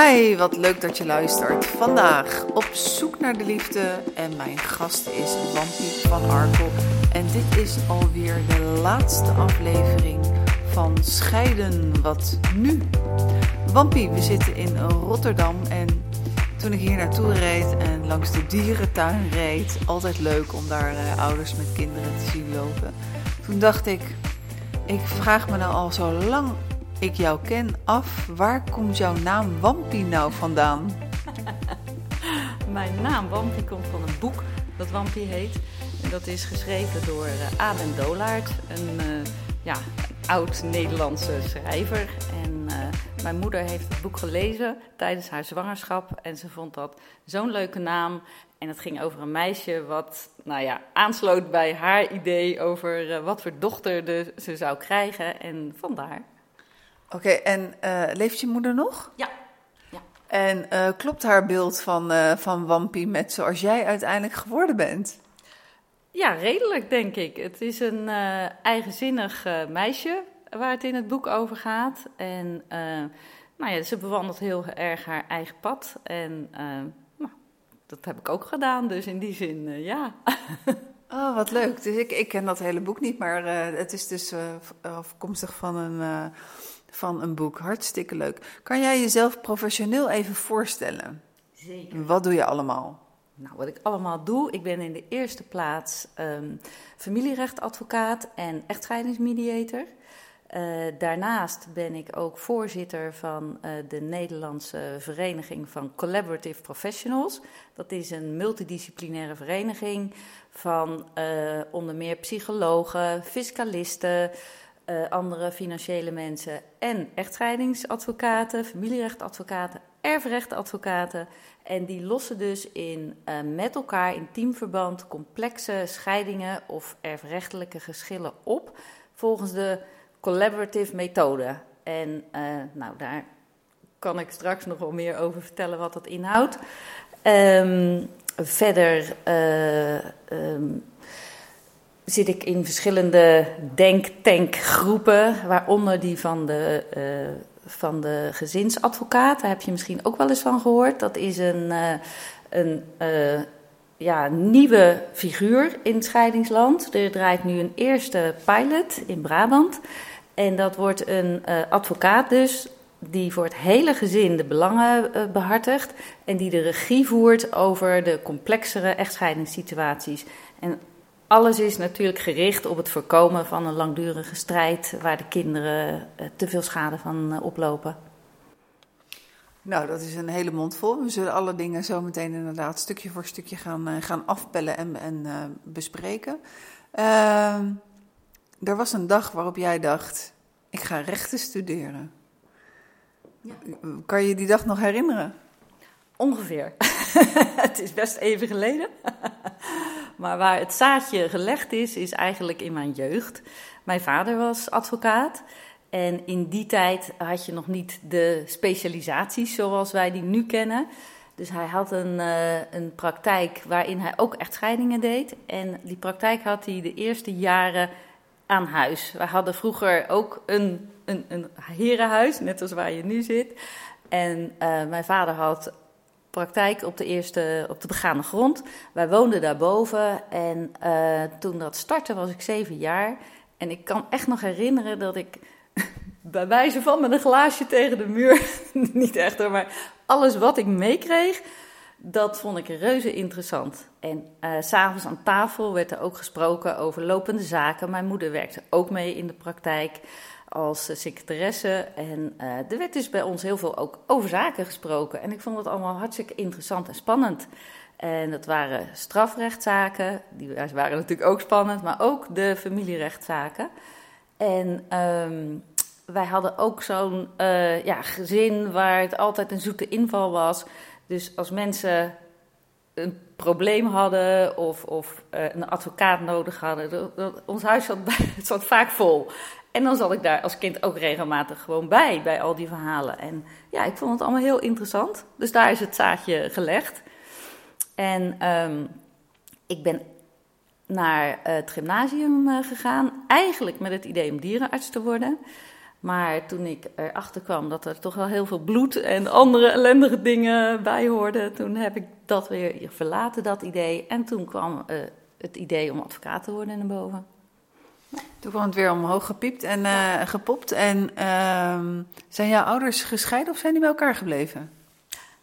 Hi, wat leuk dat je luistert. Vandaag op zoek naar de liefde en mijn gast is Wampie van Arkel. En dit is alweer de laatste aflevering van Scheiden Wat Nu. Wampie, we zitten in Rotterdam en toen ik hier naartoe reed en langs de dierentuin reed, altijd leuk om daar uh, ouders met kinderen te zien lopen. Toen dacht ik, ik vraag me nou al zo lang ik jou ken af, waar komt jouw naam Wampie nou vandaan? Mijn naam Wampie komt van een boek dat Wampie heet. En dat is geschreven door uh, Aden Dolaert, een uh, ja, oud-Nederlandse schrijver. En uh, mijn moeder heeft het boek gelezen tijdens haar zwangerschap. En ze vond dat zo'n leuke naam. En het ging over een meisje wat nou ja, aansloot bij haar idee over wat voor dochter ze zou krijgen. En vandaar. Oké, en uh, leeft je moeder nog? Ja. ja. En uh, klopt haar beeld van, uh, van Wampie met zoals jij uiteindelijk geworden bent? Ja, redelijk denk ik. Het is een eigenzinnig meisje waar het in het boek over gaat. En nou ja, ze bewandelt heel erg haar eigen pad. En nou, dat heb ik ook gedaan, dus in die zin ja. Oh, wat leuk. Dus ik, ik ken dat hele boek niet, maar het is dus afkomstig van een van een boek. Hartstikke leuk. Kan jij jezelf professioneel even voorstellen? Zeker. Wat doe je allemaal? Nou, wat ik allemaal doe, ik ben in de eerste plaats um, familierechtadvocaat en echtscheidingsmediator. Uh, daarnaast ben ik ook voorzitter van uh, de Nederlandse Vereniging van Collaborative Professionals. Dat is een multidisciplinaire vereniging van uh, onder meer psychologen, fiscalisten, uh, andere financiële mensen en echtscheidingsadvocaten, familierechtadvocaten, erfrechtadvocaten. En die lossen dus in, uh, met elkaar in teamverband complexe scheidingen of erfrechtelijke geschillen op volgens de collaborative methode. En uh, nou, daar kan ik straks nog wel meer over vertellen wat dat inhoudt. Um, verder um, zit ik in verschillende denktankgroepen, waaronder die van de, uh, van de gezinsadvocaat. Daar heb je misschien ook wel eens van gehoord. Dat is een, uh, een uh, ja, nieuwe figuur in het scheidingsland. Er draait nu een eerste pilot in Brabant. En dat wordt een advocaat dus, die voor het hele gezin de belangen behartigt. En die de regie voert over de complexere echtscheidingssituaties. En alles is natuurlijk gericht op het voorkomen van een langdurige strijd waar de kinderen uh, te veel schade van uh, oplopen. Nou, dat is een hele mond vol. We zullen alle dingen zo meteen inderdaad stukje voor stukje gaan, uh, gaan afbellen en, en bespreken. Ehm, er was een dag waarop jij dacht: ik ga rechten studeren. Ja. Kan je die dag nog herinneren? Ongeveer. het is best even geleden. Maar waar het zaadje gelegd is, is eigenlijk in mijn jeugd. Mijn vader was advocaat. En in die tijd had je nog niet de specialisaties zoals wij die nu kennen. Dus hij had een, uh, een praktijk waarin hij ook echtscheidingen deed. En die praktijk had hij de eerste jaren aan huis. We hadden vroeger ook een, een, een herenhuis, net als waar je nu zit. En uh, mijn vader had praktijk op de eerste, op de begane grond. Wij woonden daarboven en uh, toen dat startte was ik zeven jaar. En ik kan echt nog herinneren dat ik bij wijze van met een glaasje tegen de muur, niet echt hoor, maar alles wat ik meekreeg, dat vond ik reuze interessant. En uh, s'avonds aan tafel werd er ook gesproken over lopende zaken. Mijn moeder werkte ook mee in de praktijk als secretaresse. En uh, er werd dus bij ons heel veel ook over zaken gesproken. En ik vond het allemaal hartstikke interessant en spannend. En dat waren strafrechtszaken, die waren natuurlijk ook spannend, maar ook de familierechtszaken. En um, wij hadden ook zo'n ja, gezin waar het altijd een zoete inval was. Dus als mensen een probleem hadden of, of uh, een advocaat nodig hadden, ons huis zat, vaak vol. En dan zat ik daar als kind ook regelmatig gewoon bij, bij al die verhalen. En ja, ik vond het allemaal heel interessant. Dus daar is het zaadje gelegd. En um, ik ben naar het gymnasium uh, gegaan, eigenlijk met het idee om dierenarts te worden. Maar toen ik erachter kwam dat er toch wel heel veel bloed en andere ellendige dingen bij hoorden, toen heb ik dat weer verlaten, dat idee. En toen kwam uh, het idee om advocaat te worden naar boven. Toen kwam het weer omhoog gepiept en uh, gepopt. En uh, zijn jouw ouders gescheiden of zijn die bij elkaar gebleven?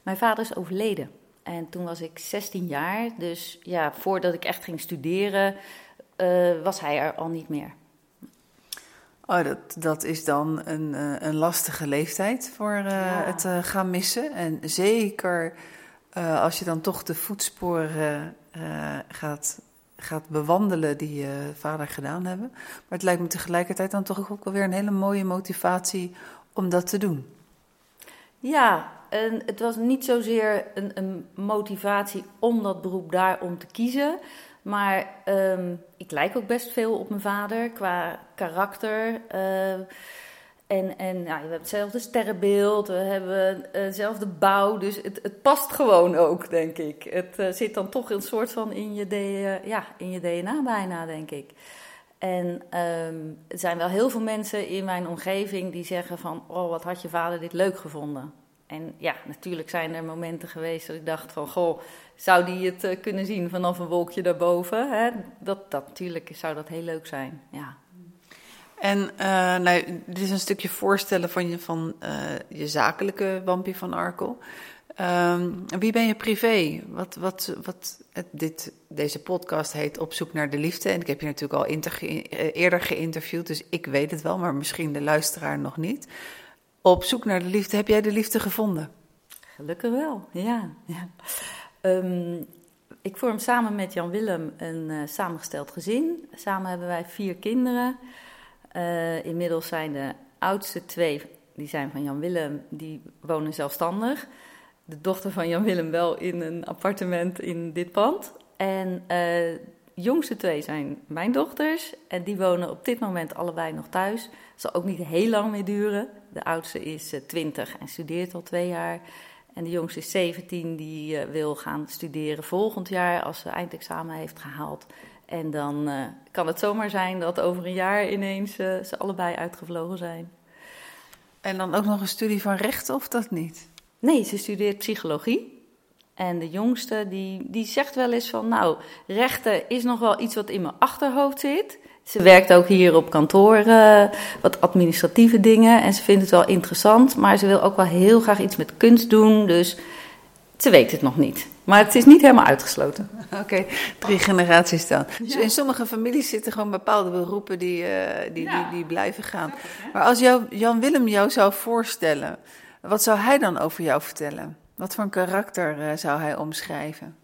Mijn vader is overleden. En toen was ik 16 jaar. Dus ja, voordat ik echt ging studeren, uh, was hij er al niet meer. Oh, dat, dat is dan een, uh, een lastige leeftijd voor uh, ja. het gaan missen. En zeker als je dan toch de voetsporen gaat gaat bewandelen die je vader gedaan hebben. Maar het lijkt me tegelijkertijd dan toch ook wel weer een hele mooie motivatie om dat te doen. Ja, en het was niet zozeer een, een motivatie om dat beroep daarom te kiezen. Maar um, ik lijk ook best veel op mijn vader qua karakter. Uh, en, en nou, we hebben hetzelfde sterrenbeeld, we hebben eh, dezelfde bouw, dus het, past gewoon ook, denk ik. Het uh, zit dan toch een soort van in je, ja, in je DNA bijna, denk ik. En um, er zijn wel heel veel mensen in mijn omgeving die zeggen van... oh, wat had je vader dit leuk gevonden. En ja, natuurlijk zijn er momenten geweest dat ik dacht van... goh, zou die het uh, kunnen zien vanaf een wolkje daarboven? Hè? Dat, dat, natuurlijk zou dat heel leuk zijn, ja. En uh, nou, dit is een stukje voorstellen van je, van, uh, je zakelijke Wampie van Arkel. Um, wie ben je privé? Wat, wat, wat dit, deze podcast heet Op zoek naar de liefde. En ik heb je natuurlijk al eerder geïnterviewd, dus ik weet het wel, maar misschien de luisteraar nog niet. Op zoek naar de liefde, heb jij de liefde gevonden? Gelukkig wel, ja. ja. Um, ik vorm samen met Jan Willem een uh, samengesteld gezin. Samen hebben wij vier kinderen. Uh, inmiddels zijn de oudste twee, die zijn van Jan Willem, die wonen zelfstandig. De dochter van Jan Willem wel in een appartement in dit pand. En de jongste twee zijn mijn dochters. En die wonen op dit moment allebei nog thuis. Dat zal ook niet heel lang meer duren. De oudste is uh, 20 en studeert al twee jaar. En de jongste is 17, die uh, wil gaan studeren volgend jaar als ze eindexamen heeft gehaald. En dan uh, kan het zomaar zijn dat over een jaar ineens ze allebei uitgevlogen zijn. En dan ook nog een studie van rechten of dat niet? Nee, ze studeert psychologie. En de jongste die, die zegt wel eens van, nou, rechten is nog wel iets wat in mijn achterhoofd zit. Ze werkt ook hier op kantoor, uh, wat administratieve dingen. En ze vindt het wel interessant, maar ze wil ook wel heel graag iets met kunst doen. Dus ze weet het nog niet. Maar het is niet helemaal uitgesloten. Oké, okay, drie generaties dan. Dus in sommige families zitten gewoon bepaalde beroepen die, uh, die, ja. die, die, blijven gaan. Maar als jou, Jan Willem jou zou voorstellen, wat zou hij dan over jou vertellen? Wat voor een karakter uh, zou hij omschrijven?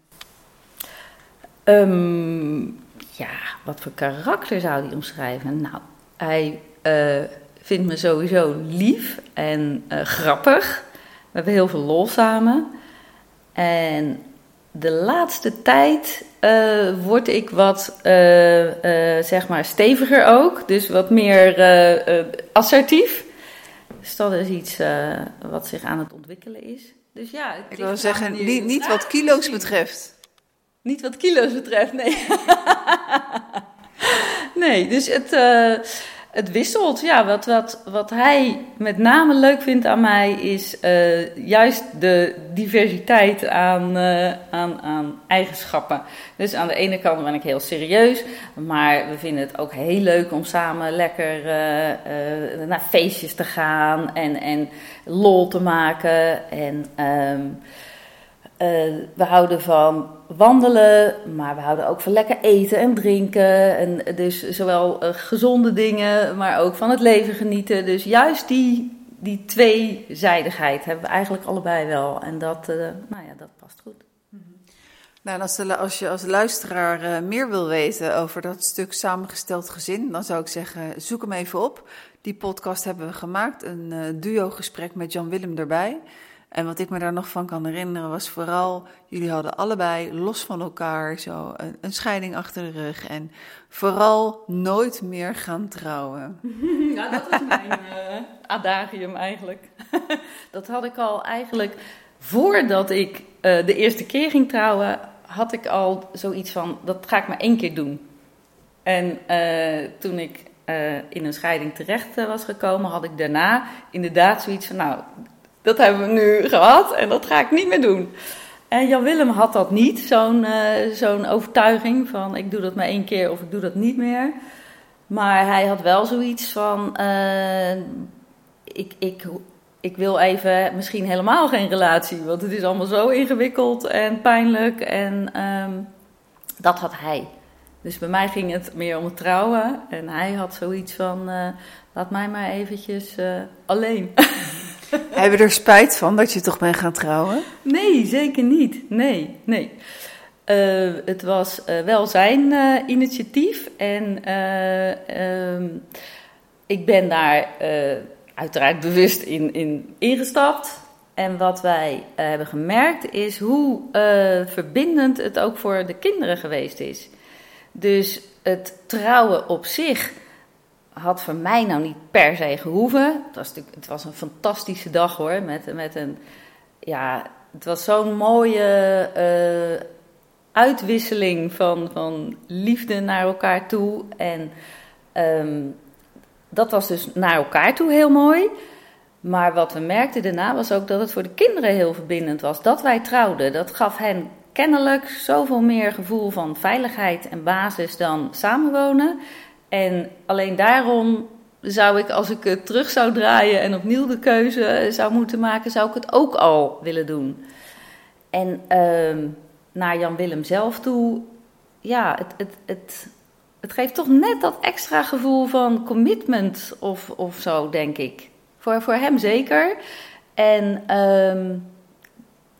Um, ja, wat voor karakter zou hij omschrijven? Nou, hij uh, vindt me sowieso lief en grappig. We hebben heel veel lol samen. En de laatste tijd word ik wat, zeg maar, steviger ook. Dus wat meer assertief. Dus dat is iets wat zich aan het ontwikkelen is. Dus ja, ik wil zeggen, niet, niet wat kilo's betreft. Niet wat kilo's betreft, nee. nee, dus het het wisselt. Ja, wat, wat, wat hij met name leuk vindt aan mij is uh, juist de diversiteit aan, uh, aan, aan eigenschappen. Dus aan de ene kant ben ik heel serieus, maar we vinden het ook heel leuk om samen lekker uh, naar feestjes te gaan en, en lol te maken. En um, we houden van wandelen, maar we houden ook van lekker eten en drinken. En dus zowel uh, gezonde dingen, maar ook van het leven genieten. Dus juist die, die tweezijdigheid hebben we eigenlijk allebei wel. En dat, uh, nou ja, dat past goed. Nou, als, als, je als luisteraar meer wil weten over dat stuk samengesteld gezin, dan zou ik zeggen: zoek hem even op. Die podcast hebben we gemaakt, een duo-gesprek met Jan Willem erbij. En wat ik me daar nog van kan herinneren was vooral, jullie hadden allebei los van elkaar zo een, een scheiding achter de rug. En vooral nooit meer gaan trouwen. Ja, dat was mijn uh, adagium eigenlijk. dat had ik al eigenlijk voordat ik uh, de eerste keer ging trouwen, had ik al zoiets van, dat ga ik maar één keer doen. En uh, toen ik in een scheiding terecht was gekomen, had ik daarna inderdaad zoiets van, nou, dat hebben we nu gehad en dat ga ik niet meer doen. En Jan Willem had dat niet, zo'n zo'n overtuiging van ik doe dat maar één keer of ik doe dat niet meer. Maar hij had wel zoiets van: ik, ik, ik wil even misschien helemaal geen relatie, want het is allemaal zo ingewikkeld en pijnlijk. En ehm, dat had hij. Dus bij mij ging het meer om het trouwen. En hij had zoiets van: uh, laat mij maar eventjes alleen. Heb je er spijt van dat je toch bent gaan trouwen? Nee, zeker niet. Nee, nee. Uh, het was wel zijn initiatief. En ehm, ik ben daar uiteraard bewust in, in ingestapt. En wat wij uh, hebben gemerkt is hoe uh, verbindend het ook voor de kinderen geweest is. Dus het trouwen op zich had voor mij nou niet per se gehoeven. Het was, natuurlijk, het was een fantastische dag hoor. Met, met een, ja, het was zo'n mooie uh, uitwisseling van, van liefde naar elkaar toe. En um, dat was dus naar elkaar toe heel mooi. Maar wat we merkten daarna was ook dat het voor de kinderen heel verbindend was. Dat wij trouwden, dat gaf hen kennelijk zoveel meer gevoel van veiligheid en basis dan samenwonen. En alleen daarom zou ik, als ik het terug zou draaien en opnieuw de keuze zou moeten maken, zou ik het ook al willen doen. En uh, naar Jan Willem zelf toe, ja, het, het, het, het geeft toch net dat extra gevoel van commitment of, of zo, denk ik. Voor, voor hem zeker. En um,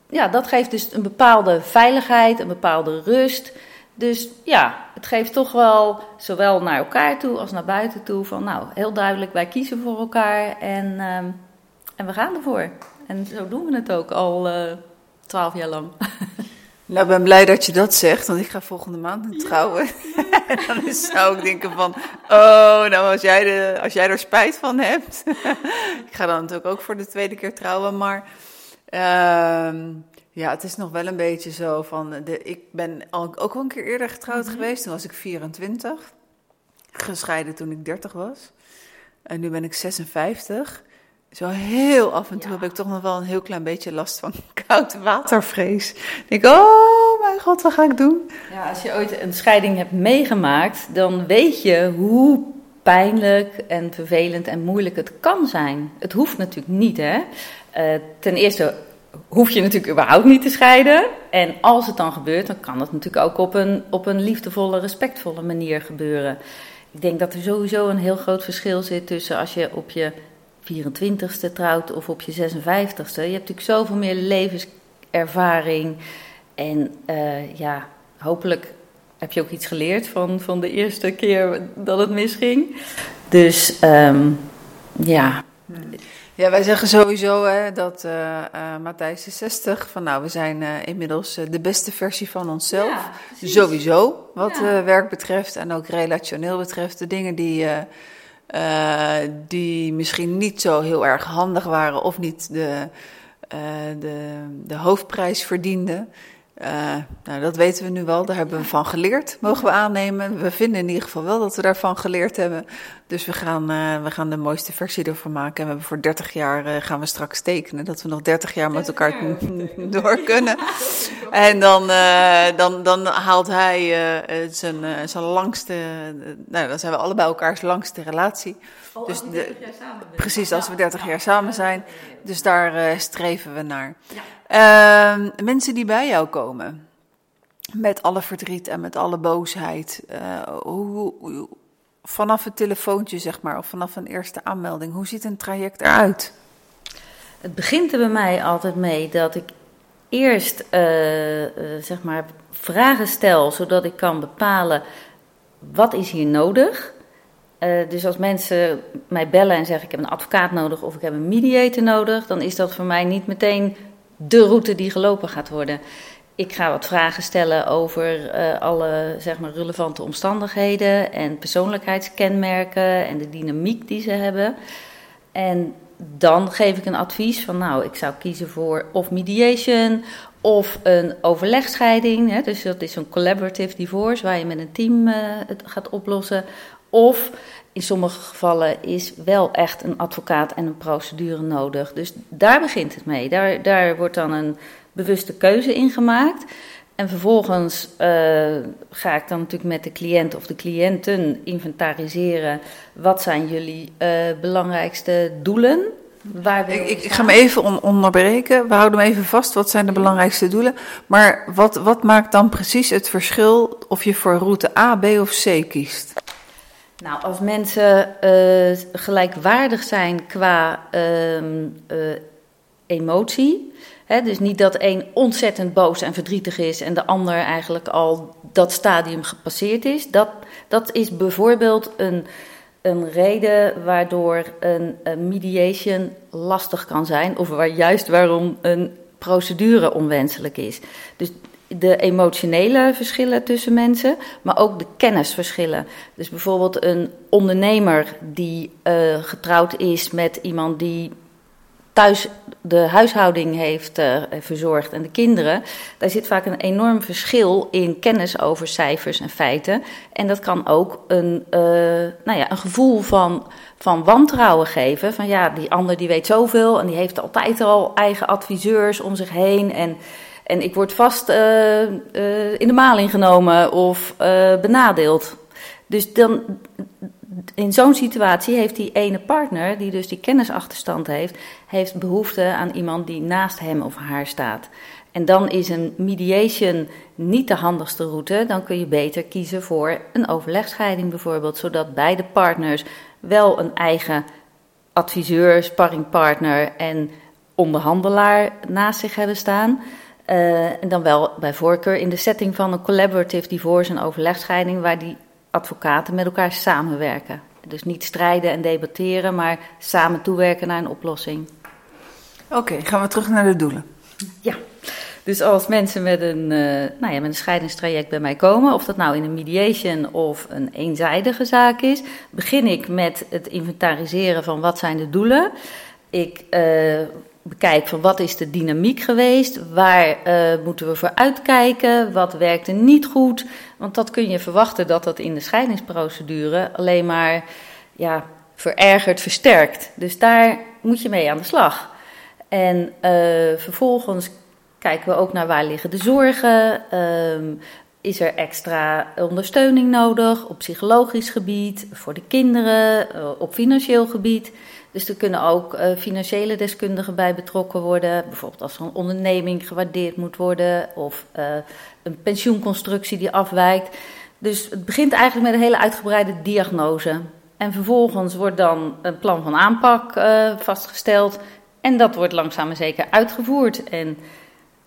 ja, dat geeft dus een bepaalde veiligheid, een bepaalde rust. Dus ja, het geeft toch wel zowel naar elkaar toe als naar buiten toe van nou, heel duidelijk, wij kiezen voor elkaar en, um, en we gaan ervoor. En zo doen we het ook al uh, twaalf jaar lang. Nou, ik ben blij dat je dat zegt, want ik ga volgende maand trouwen. en dan zou ik denken van, oh, nou als jij, de, als jij er spijt van hebt. ik ga dan natuurlijk ook voor de tweede keer trouwen, maar uh, ja, het is nog wel een beetje zo van, de, ik ben ook al een keer eerder getrouwd mhm. geweest. Toen was ik 24, gescheiden toen ik 30 was. En nu ben ik 56. Zo heel af en toe heb ik toch nog wel een heel klein beetje last van koud watervrees. Ik denk, oh mijn god, wat ga ik doen? Ja, als je ooit een scheiding hebt meegemaakt, dan weet je hoe pijnlijk en vervelend en moeilijk het kan zijn. Het hoeft natuurlijk niet, hè. Uh, ten eerste hoef je natuurlijk überhaupt niet te scheiden. En als het dan gebeurt, dan kan dat natuurlijk ook op een, op een liefdevolle, respectvolle manier gebeuren. Ik denk dat er sowieso een heel groot verschil zit tussen als je op je 24ste trouwt of op je 56ste. Je hebt natuurlijk zoveel meer levenservaring. En uh, ja, hopelijk heb je ook iets geleerd van, van de eerste keer dat het misging. Dus um, ja. Ja, wij zeggen sowieso hè, dat uh, uh, Matthijs is 60. Van nou, we zijn uh, inmiddels de beste versie van onszelf. Ja, sowieso, wat ja. werk betreft en ook relationeel betreft. De dingen die die misschien niet zo heel erg handig waren of niet de, de, de hoofdprijs verdienden. Uh, nou, dat weten we nu wel, daar hebben we van geleerd, mogen we aannemen. We vinden in ieder geval wel dat we daarvan geleerd hebben. Dus we gaan, uh, we gaan de mooiste versie ervan maken. En we hebben voor 30 jaar uh, gaan we straks tekenen, dat we nog 30 jaar met elkaar door kunnen. En dan, dan, dan haalt hij zijn, zijn langste, nou dan zijn we allebei elkaars langste relatie. Oh, dus de, precies, als we 30 jaar samen zijn. Dus daar streven we naar. Ja. Uh, mensen die bij jou komen, met alle verdriet en met alle boosheid, uh, hoe, vanaf het telefoontje zeg maar, of vanaf een eerste aanmelding, hoe ziet een traject eruit? Het begint er bij mij altijd mee dat ik eerst uh, uh, zeg maar vragen stel, zodat ik kan bepalen wat is hier nodig. Uh, dus als mensen mij bellen en zeggen ik heb een advocaat nodig of ik heb een mediator nodig, dan is dat voor mij niet meteen de route die gelopen gaat worden. Ik ga wat vragen stellen over uh, alle zeg maar, relevante omstandigheden en persoonlijkheidskenmerken en de dynamiek die ze hebben. En dan geef ik een advies van, nou, ik zou kiezen voor of mediation of een overlegscheiding. Hè, dus dat is een collaborative divorce waar je met een team uh, het gaat oplossen. Of in sommige gevallen is wel echt een advocaat en een procedure nodig. Dus daar begint het mee. Daar, daar wordt dan een bewuste keuze in gemaakt. En vervolgens uh, ga ik dan natuurlijk met de cliënt of de cliënten inventariseren. Wat zijn jullie uh, belangrijkste doelen? Waar ik, ik, ik, ga me even on onderbreken. We houden hem even vast. Wat zijn de belangrijkste doelen? Maar wat, wat maakt dan precies het verschil of je voor route A, B of C kiest? Nou, als mensen uh, gelijkwaardig zijn qua uh, emotie. Hè, dus niet dat een ontzettend boos en verdrietig is en de ander eigenlijk al dat stadium gepasseerd is. Dat, dat is bijvoorbeeld een, een reden waardoor een, een mediation lastig kan zijn, of waar, juist waarom een procedure onwenselijk is. Dus de emotionele verschillen tussen mensen, maar ook de kennisverschillen. Dus bijvoorbeeld een ondernemer die uh, getrouwd is met iemand die thuis de huishouding heeft uh, verzorgd en de kinderen, daar zit vaak een enorm verschil in kennis over cijfers en feiten. En dat kan ook een, uh, nou ja, een gevoel van, van wantrouwen geven. Van ja, die ander die weet zoveel en die heeft altijd al eigen adviseurs om zich heen. En en ik word vast uh, uh, in de maling genomen of uh, benadeeld. Dus dan, in zo'n situatie heeft die ene partner, die dus die kennisachterstand heeft, heeft behoefte aan iemand die naast hem of haar staat. En dan is een mediation niet de handigste route. Dan kun je beter kiezen voor een overlegscheiding bijvoorbeeld, zodat beide partners wel een eigen adviseur, sparringpartner en onderhandelaar naast zich hebben staan. Uh, en dan wel bij voorkeur in de setting van een collaborative divorce en overlegscheiding, waar die advocaten met elkaar samenwerken. Dus niet strijden en debatteren, maar samen toewerken naar een oplossing. Oké, gaan we terug naar de doelen. Ja, dus als mensen met een, uh, nou ja, met een scheidingstraject bij mij komen, of dat nou in een mediation of een eenzijdige zaak is, begin ik met het inventariseren van wat zijn de doelen. Ik uh, bekijk van wat is de dynamiek geweest, waar uh, moeten we voor uitkijken, wat werkte niet goed. Want dat kun je verwachten dat dat in de scheidingsprocedure alleen maar ja, verergert, versterkt. Dus daar moet je mee aan de slag. En uh, vervolgens kijken we ook naar waar liggen de zorgen. Uh, is er extra ondersteuning nodig op psychologisch gebied, voor de kinderen, uh, op financieel gebied? Dus er kunnen ook uh, financiële deskundigen bij betrokken worden. Bijvoorbeeld als er een onderneming gewaardeerd moet worden of uh, een pensioenconstructie die afwijkt. Dus het begint eigenlijk met een hele uitgebreide diagnose. En vervolgens wordt dan een plan van aanpak uh, vastgesteld. En dat wordt langzaam en zeker uitgevoerd. En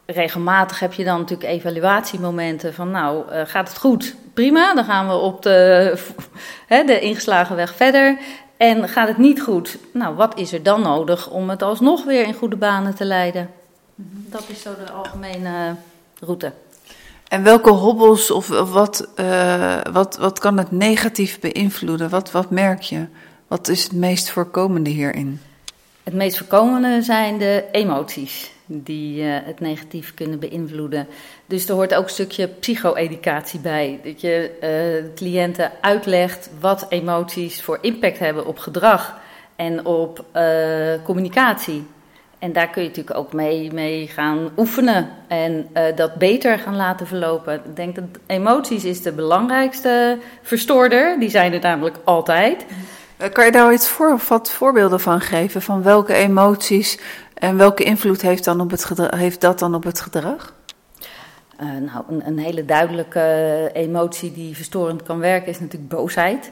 regelmatig heb je dan natuurlijk evaluatiemomenten van nou, gaat het goed? Prima, dan gaan we op de, de ingeslagen weg verder. En gaat het niet goed? Nou, wat is er dan nodig om het alsnog weer in goede banen te leiden? Dat is zo de algemene route. En welke hobbels of, wat, uh, wat, wat kan het negatief beïnvloeden? Wat, wat merk je? Wat is het meest voorkomende hierin? Het meest voorkomende zijn de emoties die uh, het negatief kunnen beïnvloeden. Dus er hoort ook een stukje psycho-educatie bij. Dat je uh, cliënten uitlegt wat emoties voor impact hebben op gedrag en op uh, communicatie. En daar kun je natuurlijk ook mee, mee gaan oefenen en dat beter gaan laten verlopen. Ik denk dat emoties is de belangrijkste verstoorder. Die zijn er namelijk altijd. Kan je daar iets voor, wat voorbeelden van geven? Van welke emoties en welke invloed heeft, dan op het heeft dat dan op het gedrag? Uh, nou, een, een, hele duidelijke emotie die verstorend kan werken is natuurlijk boosheid.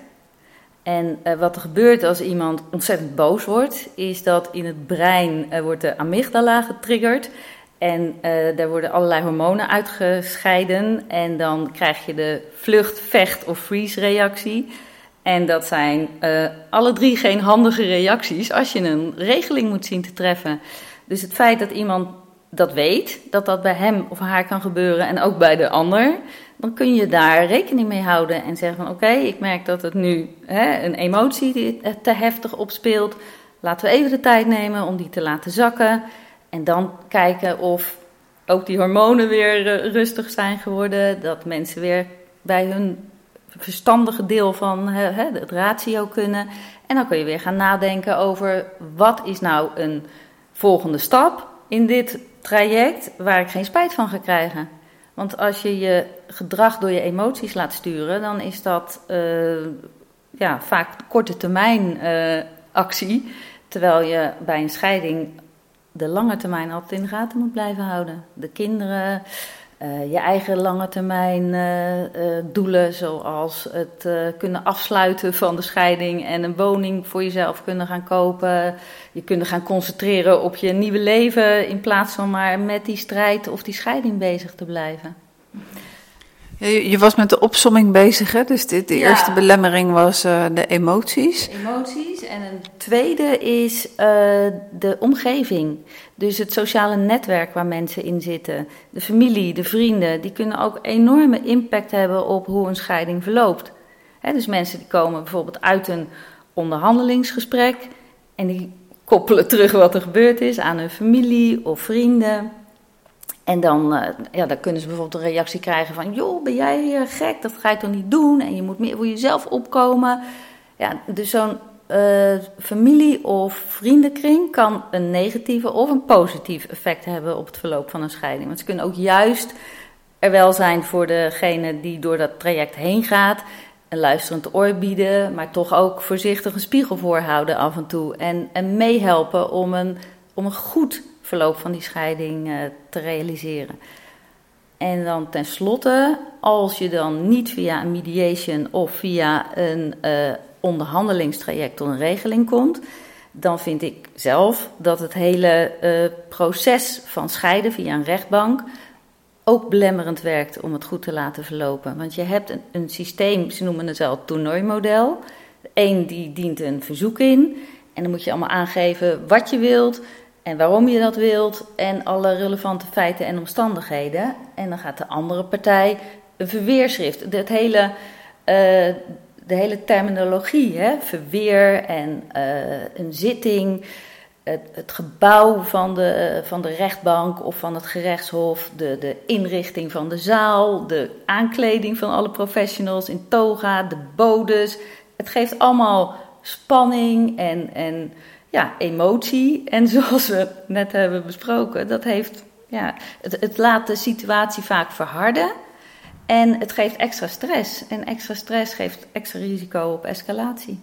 En uh, wat er gebeurt als iemand ontzettend boos wordt, is dat in het brein uh, wordt de amygdala getriggerd. En daar worden allerlei hormonen uitgescheiden. En dan krijg je de vlucht, vecht of freeze reactie. En dat zijn uh, alle drie geen handige reacties als je een regeling moet zien te treffen. Dus het feit dat iemand dat weet, dat dat bij hem of haar kan gebeuren en ook bij de ander, dan kun je daar rekening mee houden en zeggen van oké, ik merk dat het nu hè, een emotie die te heftig opspeelt. Laten we even de tijd nemen om die te laten zakken en dan kijken of ook die hormonen weer uh, rustig zijn geworden, dat mensen weer bij hun verstandige deel van het ratio kunnen. En dan kun je weer gaan nadenken over wat is nou een volgende stap in dit traject waar ik geen spijt van ga krijgen. Want als je je gedrag door je emoties laat sturen, dan is dat uh, ja, vaak korte termijn uh, actie. Terwijl je bij een scheiding de lange termijn altijd in de gaten moet blijven houden. De kinderen, uh, je eigen lange termijn uh, uh, doelen, zoals het kunnen afsluiten van de scheiding en een woning voor jezelf kunnen gaan kopen. Je kunnen gaan concentreren op je nieuwe leven in plaats van maar met die strijd of die scheiding bezig te blijven. Je, je was met de opsomming bezig, hè? Dus dit, de eerste belemmering was uh, de emoties. Emoties. En een tweede is uh, de omgeving. Dus het sociale netwerk waar mensen in zitten. De familie, de vrienden. Die kunnen ook enorme impact hebben op hoe een scheiding verloopt. Hè, dus mensen die komen bijvoorbeeld uit een onderhandelingsgesprek. En die koppelen terug wat er gebeurd is aan hun familie of vrienden. En dan, uh, ja, dan kunnen ze bijvoorbeeld een reactie krijgen van... joh, ben jij uh, gek? Dat ga je toch niet doen? En je moet meer voor jezelf opkomen. Ja, dus zo'n uh, familie- of vriendenkring kan een negatieve of een positief effect hebben... op het verloop van een scheiding. Want ze kunnen ook juist er wel zijn voor degene die door dat traject heen gaat... een luisterend oor bieden, maar toch ook voorzichtig een spiegel voorhouden af en toe... en, en meehelpen om een, om een goed verloop van die scheiding uh, te realiseren. En dan tenslotte, als je dan niet via een mediation of via een uh, onderhandelingstraject tot een regeling komt, dan vind ik zelf dat het hele uh, proces van scheiden via een rechtbank ook belemmerend werkt om het goed te laten verlopen. Want je hebt een, systeem, ze noemen het wel toernooimodel. Eén die dient een verzoek in en dan moet je allemaal aangeven wat je wilt, en waarom je dat wilt en alle relevante feiten en omstandigheden. En dan gaat de andere partij een verweerschrift. Het hele, uh, de hele terminologie, hè? verweer en uh, een zitting, het, het, gebouw van de, van de rechtbank of van het gerechtshof, de, de inrichting van de zaal, de aankleding van alle professionals in toga, de bodes. Het geeft allemaal spanning en. en ja, emotie. En zoals we net hebben besproken, dat heeft, ja, het, het laat de situatie vaak verharden. En het geeft extra stress. En extra stress geeft extra risico op escalatie.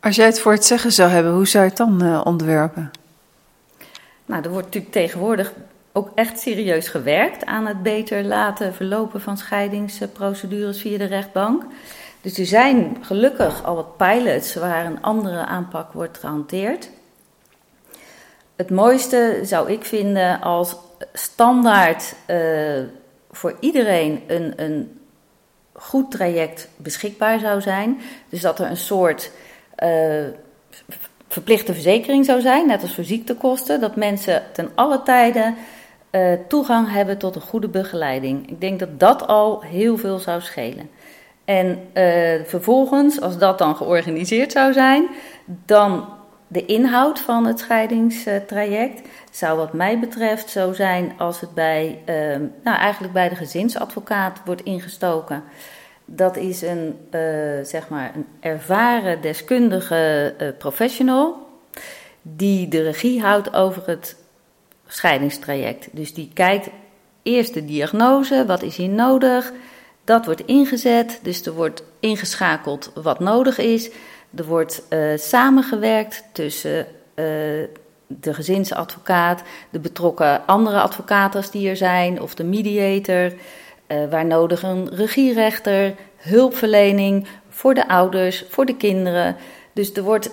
Als jij het voor het zeggen zou hebben, hoe zou je het dan uh, ontwerpen? Nou, er wordt natuurlijk tegenwoordig ook echt serieus gewerkt aan het beter laten verlopen van scheidingsprocedures via de rechtbank. Dus er zijn gelukkig al wat pilots waar een andere aanpak wordt gehanteerd. Het mooiste zou ik vinden als standaard uh, voor iedereen een, een goed traject beschikbaar zou zijn. Dus dat er een soort uh, verplichte verzekering zou zijn, net als voor ziektekosten. Dat mensen ten alle tijden uh, toegang hebben tot een goede begeleiding. Ik denk dat dat al heel veel zou schelen. En uh, vervolgens, als dat dan georganiseerd zou zijn, dan de inhoud van het scheidingstraject zou wat mij betreft zo zijn als het bij, uh, nou eigenlijk bij de gezinsadvocaat wordt ingestoken. Dat is een, uh, zeg maar een ervaren deskundige professional die de regie houdt over het scheidingstraject. Dus die kijkt eerst de diagnose, wat is hier nodig, dat wordt ingezet, dus er wordt ingeschakeld wat nodig is. Er wordt uh, samengewerkt tussen uh, de gezinsadvocaat, de betrokken andere advocaten die er zijn, of de mediator, uh, waar nodig een regierechter, hulpverlening voor de ouders, voor de kinderen. Dus er wordt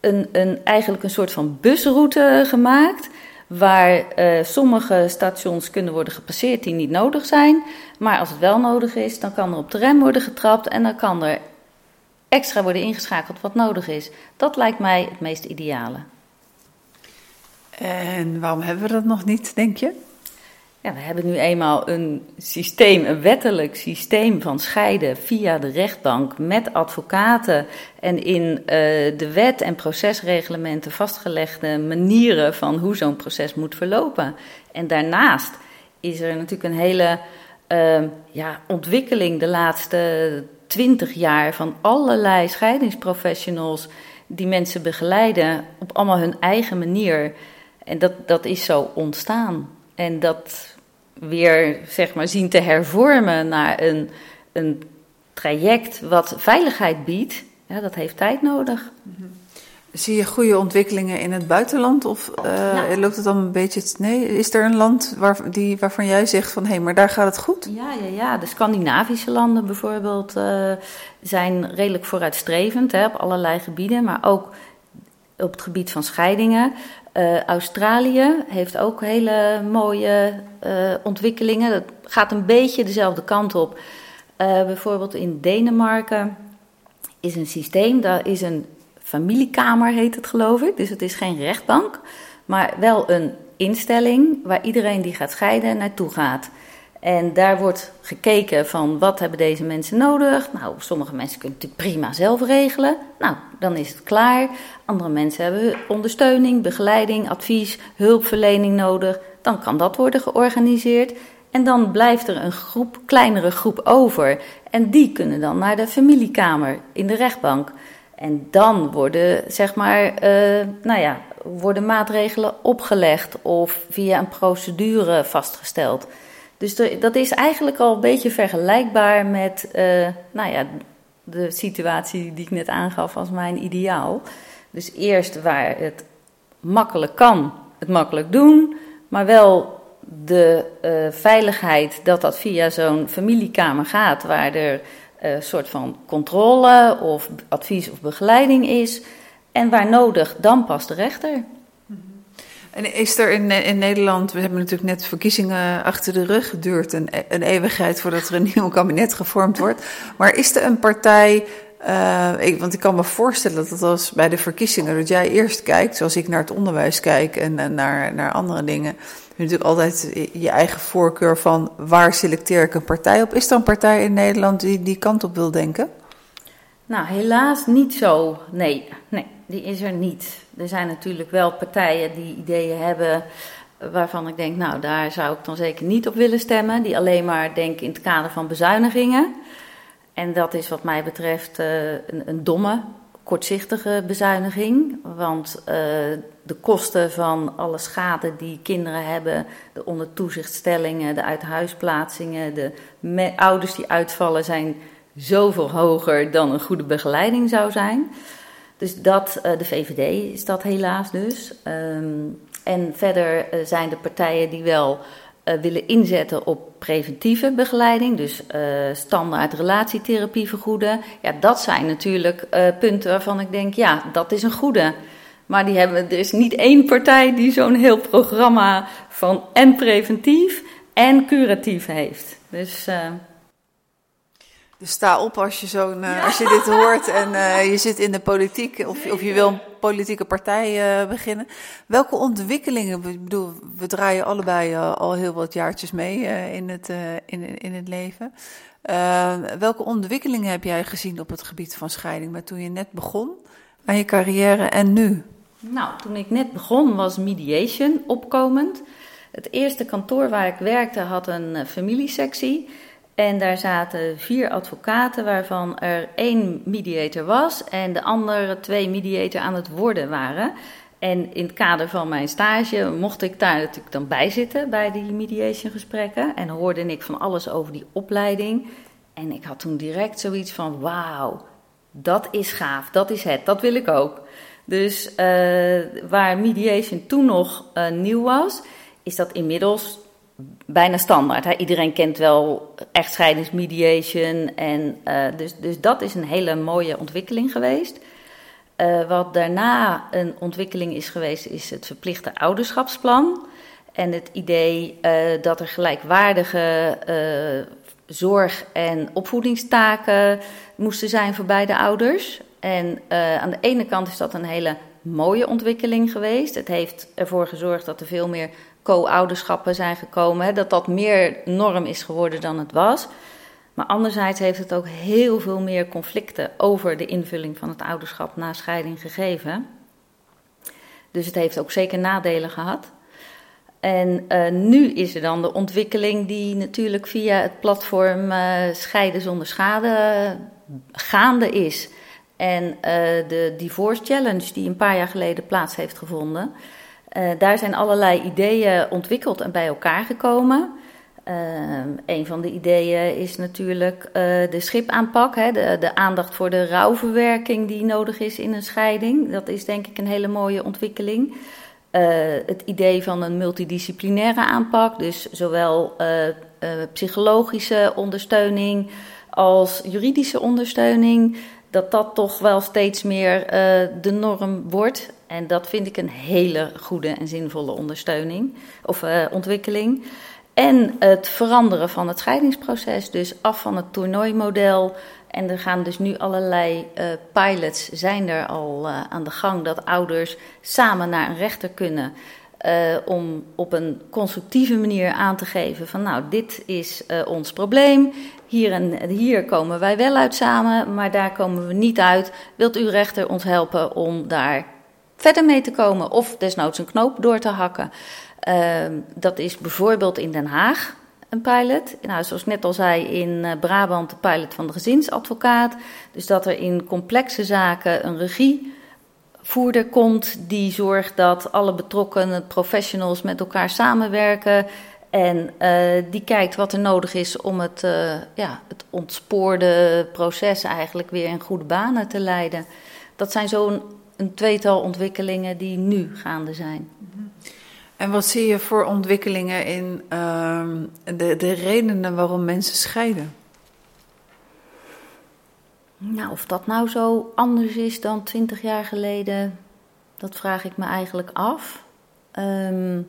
een, een, eigenlijk een soort van busroute gemaakt waar uh, sommige stations kunnen worden gepasseerd die niet nodig zijn. Maar als het wel nodig is, dan kan er op de rem worden getrapt en dan kan er extra worden ingeschakeld wat nodig is. Dat lijkt mij het meest ideale. En waarom hebben we dat nog niet, denk je? Ja, we hebben nu eenmaal een systeem, een wettelijk systeem van scheiden via de rechtbank met advocaten en in uh, de wet en procesreglementen vastgelegde manieren van hoe zo'n proces moet verlopen. En daarnaast is er natuurlijk een hele uh, ja, ontwikkeling de laatste twintig jaar van allerlei scheidingsprofessionals die mensen begeleiden op allemaal hun eigen manier. En dat, dat is zo ontstaan. En dat weer, zeg maar, zien te hervormen naar een, een traject wat veiligheid biedt, ja, dat heeft tijd nodig. Zie je goede ontwikkelingen in het buitenland? Of uh, loopt het dan een beetje. Nee, is er een land waar, die, waarvan jij zegt van hé, hey, maar daar gaat het goed? Ja, ja, ja. De Scandinavische landen bijvoorbeeld uh, zijn redelijk vooruitstrevend hè, op allerlei gebieden, maar ook op het gebied van scheidingen. Uh, Australië heeft ook hele mooie ontwikkelingen. Dat gaat een beetje dezelfde kant op. bijvoorbeeld in Denemarken is een systeem, daar is een familiekamer heet het geloof ik. Dus het is geen rechtbank, maar wel een instelling waar iedereen die gaat scheiden naartoe gaat. En daar wordt gekeken van wat hebben deze mensen nodig. Nou, sommige mensen kunnen het prima zelf regelen. Nou, dan is het klaar. Andere mensen hebben ondersteuning, begeleiding, advies, hulpverlening nodig. Dan kan dat worden georganiseerd. En dan blijft er een groep, kleinere groep over. En die kunnen dan naar de familiekamer in de rechtbank. En dan worden, zeg maar, uh, nou ja, worden maatregelen opgelegd of via een procedure vastgesteld. Dus dat is eigenlijk al een beetje vergelijkbaar met, uh, nou ja, de situatie die ik net aangaf als mijn ideaal. Dus eerst waar het makkelijk kan, het makkelijk doen, maar wel de uh, veiligheid dat dat via zo'n familiekamer gaat, waar er een uh, soort van controle of advies of begeleiding is. En waar nodig, dan pas de rechter. En is er in, in Nederland, we hebben natuurlijk net verkiezingen achter de rug, duurt een, een eeuwigheid voordat er een nieuw kabinet gevormd wordt. Maar is er een partij uh, ik, want ik kan me voorstellen dat als bij de verkiezingen, dat jij eerst kijkt, zoals ik naar het onderwijs kijk en, en naar, naar andere dingen, je natuurlijk altijd je eigen voorkeur van waar selecteer ik een partij op. Is er een partij in Nederland die die kant op wil denken? Nou, helaas niet zo. Nee, nee, die is er niet. Er zijn natuurlijk wel partijen die ideeën hebben waarvan ik denk, nou, daar zou ik dan zeker niet op willen stemmen. Die alleen maar denken in het kader van bezuinigingen. En dat is wat mij betreft uh, een, een, domme, kortzichtige bezuiniging. Want uh, de kosten van alle schade die kinderen hebben, de ondertoezichtstellingen, de uithuisplaatsingen, de ouders die uitvallen, zijn zoveel hoger dan een goede begeleiding zou zijn. Dus dat, uh, de VVD is dat helaas dus. Um, en verder zijn de partijen die wel uh, willen inzetten op preventieve begeleiding, dus uh, standaard relatietherapie vergoeden. Ja, dat zijn natuurlijk punten waarvan ik denk, ja, dat is een goede. Maar die hebben, er is niet één partij die zo'n heel programma van en preventief en curatief heeft. Dus dus sta op als je, zo'n, uh, als je dit hoort en uh, je zit in de politiek of, of je wil een politieke partij uh, beginnen. Welke ontwikkelingen, ik bedoel, we draaien allebei al heel wat jaartjes mee in, het, in, in het leven. welke ontwikkelingen heb jij gezien op het gebied van scheiding met toen je net begon aan je carrière en nu? Nou, toen ik net begon was mediation opkomend. Het eerste kantoor waar ik werkte had een familiesectie. En daar zaten vier advocaten, waarvan er één mediator was en de andere twee mediator aan het worden waren. En in het kader van mijn stage mocht ik daar natuurlijk dan bij zitten bij die mediation gesprekken. En hoorde ik van alles over die opleiding. En ik had toen direct zoiets van: wauw, dat is gaaf, dat is het, dat wil ik ook. Dus uh, waar mediation toen nog uh, nieuw was, is dat inmiddels bijna standaard. Iedereen kent wel echtscheidingsmediation. En, uh, dus, dus dat is een hele mooie ontwikkeling geweest. Uh, wat daarna een ontwikkeling is geweest, is het verplichte ouderschapsplan. En het idee uh, dat er gelijkwaardige zorg- en opvoedingstaken moesten zijn voor beide ouders. En aan de ene kant is dat een hele mooie ontwikkeling geweest. Het heeft ervoor gezorgd dat er veel meer co-ouderschappen zijn gekomen, dat dat meer norm is geworden dan het was. Maar anderzijds heeft het ook heel veel meer conflicten over de invulling van het ouderschap na scheiding gegeven. Dus het heeft ook zeker nadelen gehad. En uh, nu is er dan de ontwikkeling die natuurlijk via het platform uh, Scheiden zonder Schade gaande is. En de Divorce Challenge, die een paar jaar geleden plaats heeft gevonden, daar zijn allerlei ideeën ontwikkeld en bij elkaar gekomen. een van de ideeën is natuurlijk de schipaanpak, hè, de, de aandacht voor de rouwverwerking die nodig is in een scheiding. Dat is denk ik een hele mooie ontwikkeling. Uh, het idee van een multidisciplinaire aanpak, dus zowel uh, uh, psychologische ondersteuning als juridische ondersteuning, dat dat toch wel steeds meer de norm wordt. En dat vind ik een hele goede en zinvolle ondersteuning of ontwikkeling. En het veranderen van het scheidingsproces, dus af van het toernooimodel en er gaan dus nu allerlei uh, pilots zijn er al uh, aan de gang dat ouders samen naar een rechter kunnen. Uh, om op een constructieve manier aan te geven van nou, dit is ons probleem. Hier, en, hier komen wij wel uit samen, maar daar komen we niet uit. Wilt uw rechter ons helpen om daar verder mee te komen of desnoods een knoop door te hakken? dat is bijvoorbeeld in Den Haag een pilot. Nou, zoals ik net al zei, in eh, Brabant de pilot van de gezinsadvocaat. Dus dat er in complexe zaken een regievoerder komt die zorgt dat alle betrokken professionals met elkaar samenwerken. En uh, die kijkt wat er nodig is om het, uh, ja, het ontspoorde proces eigenlijk weer in goede banen te leiden. Dat zijn zo'n een tweetal ontwikkelingen die nu gaande zijn. En wat zie je voor ontwikkelingen in uh, de, de redenen waarom mensen scheiden? Nou, of dat nou zo anders is dan twintig jaar geleden, dat vraag ik me eigenlijk af. Um,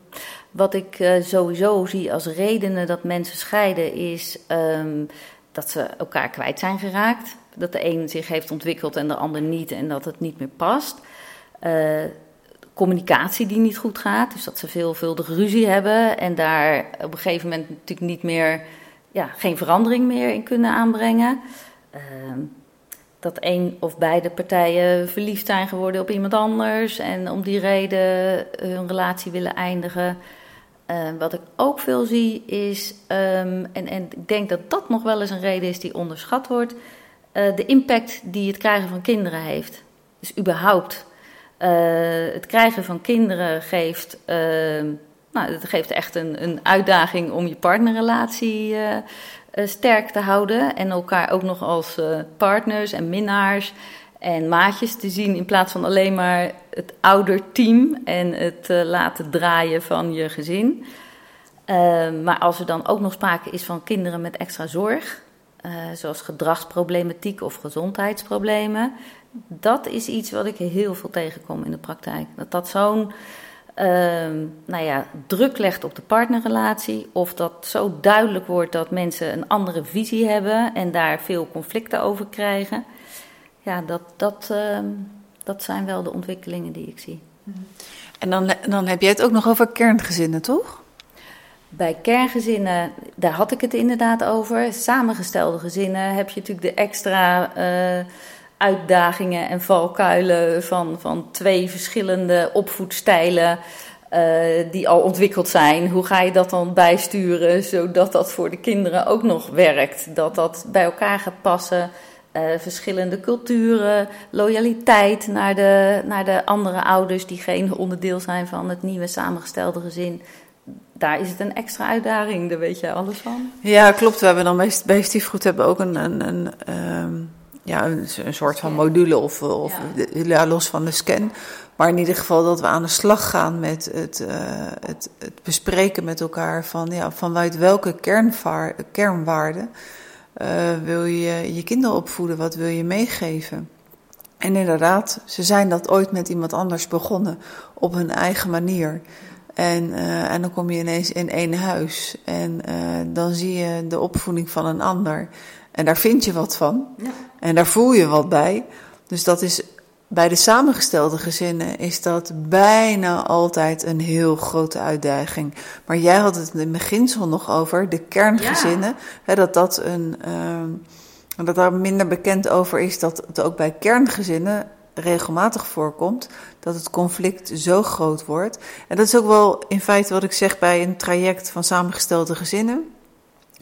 wat ik uh, sowieso zie als redenen dat mensen scheiden, is um, dat ze elkaar kwijt zijn geraakt. Dat de een zich heeft ontwikkeld en de ander niet en dat het niet meer past. Uh, communicatie die niet goed gaat. Dus dat ze veelvuldig ruzie hebben en daar op een gegeven moment natuurlijk niet meer, ja, geen verandering meer in kunnen aanbrengen. Uh, dat een of beide partijen verliefd zijn geworden op iemand anders en om die reden hun relatie willen eindigen. Uh, wat ik ook veel zie is, um, en, en ik denk dat dat nog wel eens een reden is die onderschat wordt, uh, de impact die het krijgen van kinderen heeft. Dus überhaupt uh, het krijgen van kinderen geeft, uh, nou, het geeft echt een, een uitdaging om je partnerrelatie sterk te houden. En elkaar ook nog als partners en minnaars en maatjes te zien. In plaats van alleen maar het ouderteam en het laten draaien van je gezin. maar als er dan ook nog sprake is van kinderen met extra zorg. Zoals gedragsproblematiek of gezondheidsproblemen dat is iets wat ik heel veel tegenkom in de praktijk. Dat dat zo'n uh, nou ja, druk legt op de partnerrelatie. Of dat zo duidelijk wordt dat mensen een andere visie hebben en daar veel conflicten over krijgen. Ja, dat, dat, uh, dat zijn wel de ontwikkelingen die ik zie. En dan, dan heb je het ook nog over kerngezinnen, toch? Bij kerngezinnen, daar had ik het inderdaad over. Samengestelde gezinnen heb je natuurlijk de extra. Uh, uitdagingen en valkuilen van, van twee verschillende opvoedstijlen. Uh, die al ontwikkeld zijn. Hoe ga je dat dan bijsturen zodat dat voor de kinderen ook nog werkt? Dat dat bij elkaar gaat passen. Uh, verschillende culturen, loyaliteit naar de, naar de andere ouders die geen onderdeel zijn van het nieuwe samengestelde gezin. Daar is het een extra uitdaging, daar weet jij alles van. Ja, klopt. We hebben dan bij, bij Stiefgoed hebben ook een, een, een um ja, een, een, soort van module of, of ja. los van de scan. Maar in ieder geval dat we aan de slag gaan met het, uh, het, het, bespreken met elkaar van ja, vanuit welke kernwaarden uh, wil je je kinderen opvoeden, wat wil je meegeven. En inderdaad, ze zijn dat ooit met iemand anders begonnen op hun eigen manier. En, uh, en dan kom je ineens in één huis en dan zie je de opvoeding van een ander. En daar vind je wat van. Ja. En daar voel je wat bij. Dus dat is bij de samengestelde gezinnen is dat bijna altijd een heel grote uitdaging. Maar jij had het in het beginsel nog over de kerngezinnen. Hè, dat dat een. Uh, dat daar minder bekend over is dat het ook bij kerngezinnen regelmatig voorkomt, dat het conflict zo groot wordt. En dat is ook wel in feite wat ik zeg bij een traject van samengestelde gezinnen.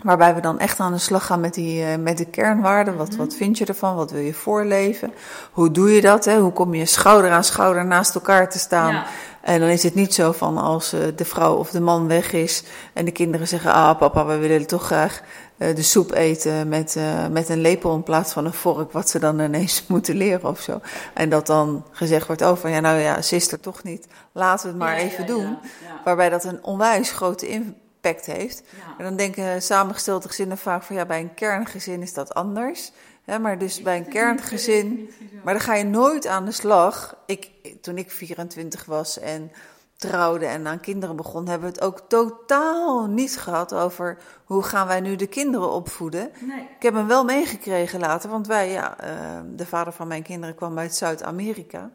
Waarbij we dan echt aan de slag gaan met, die, uh, met de kernwaarden. Wat, wat vind je ervan? Wat wil je voorleven? Hoe doe je dat? Hè? Hoe kom je schouder aan schouder naast elkaar te staan? Ja. En dan is het niet zo van als uh, de vrouw of de man weg is en de kinderen zeggen: Ah, papa, we willen toch graag de soep eten met, met een lepel in plaats van een vork, wat ze dan ineens moeten leren of zo. En dat dan gezegd wordt: Oh, van ja, nou ja, sister toch niet. Laten we het maar ja, even ja, doen. Waarbij dat een onwijs grote impact heeft. En dan denken samengestelde gezinnen vaak van ja, bij een kerngezin is dat anders. Ja, maar dus bij een kerngezin, maar dan ga je nooit aan de slag. Ik, toen ik 24 was en trouwde en aan kinderen begon, hebben we het ook totaal niet gehad over hoe gaan wij nu de kinderen opvoeden. Nee. Ik heb hem wel meegekregen later, want wij, ja, uh, de vader van mijn kinderen kwam uit Zuid-Amerika.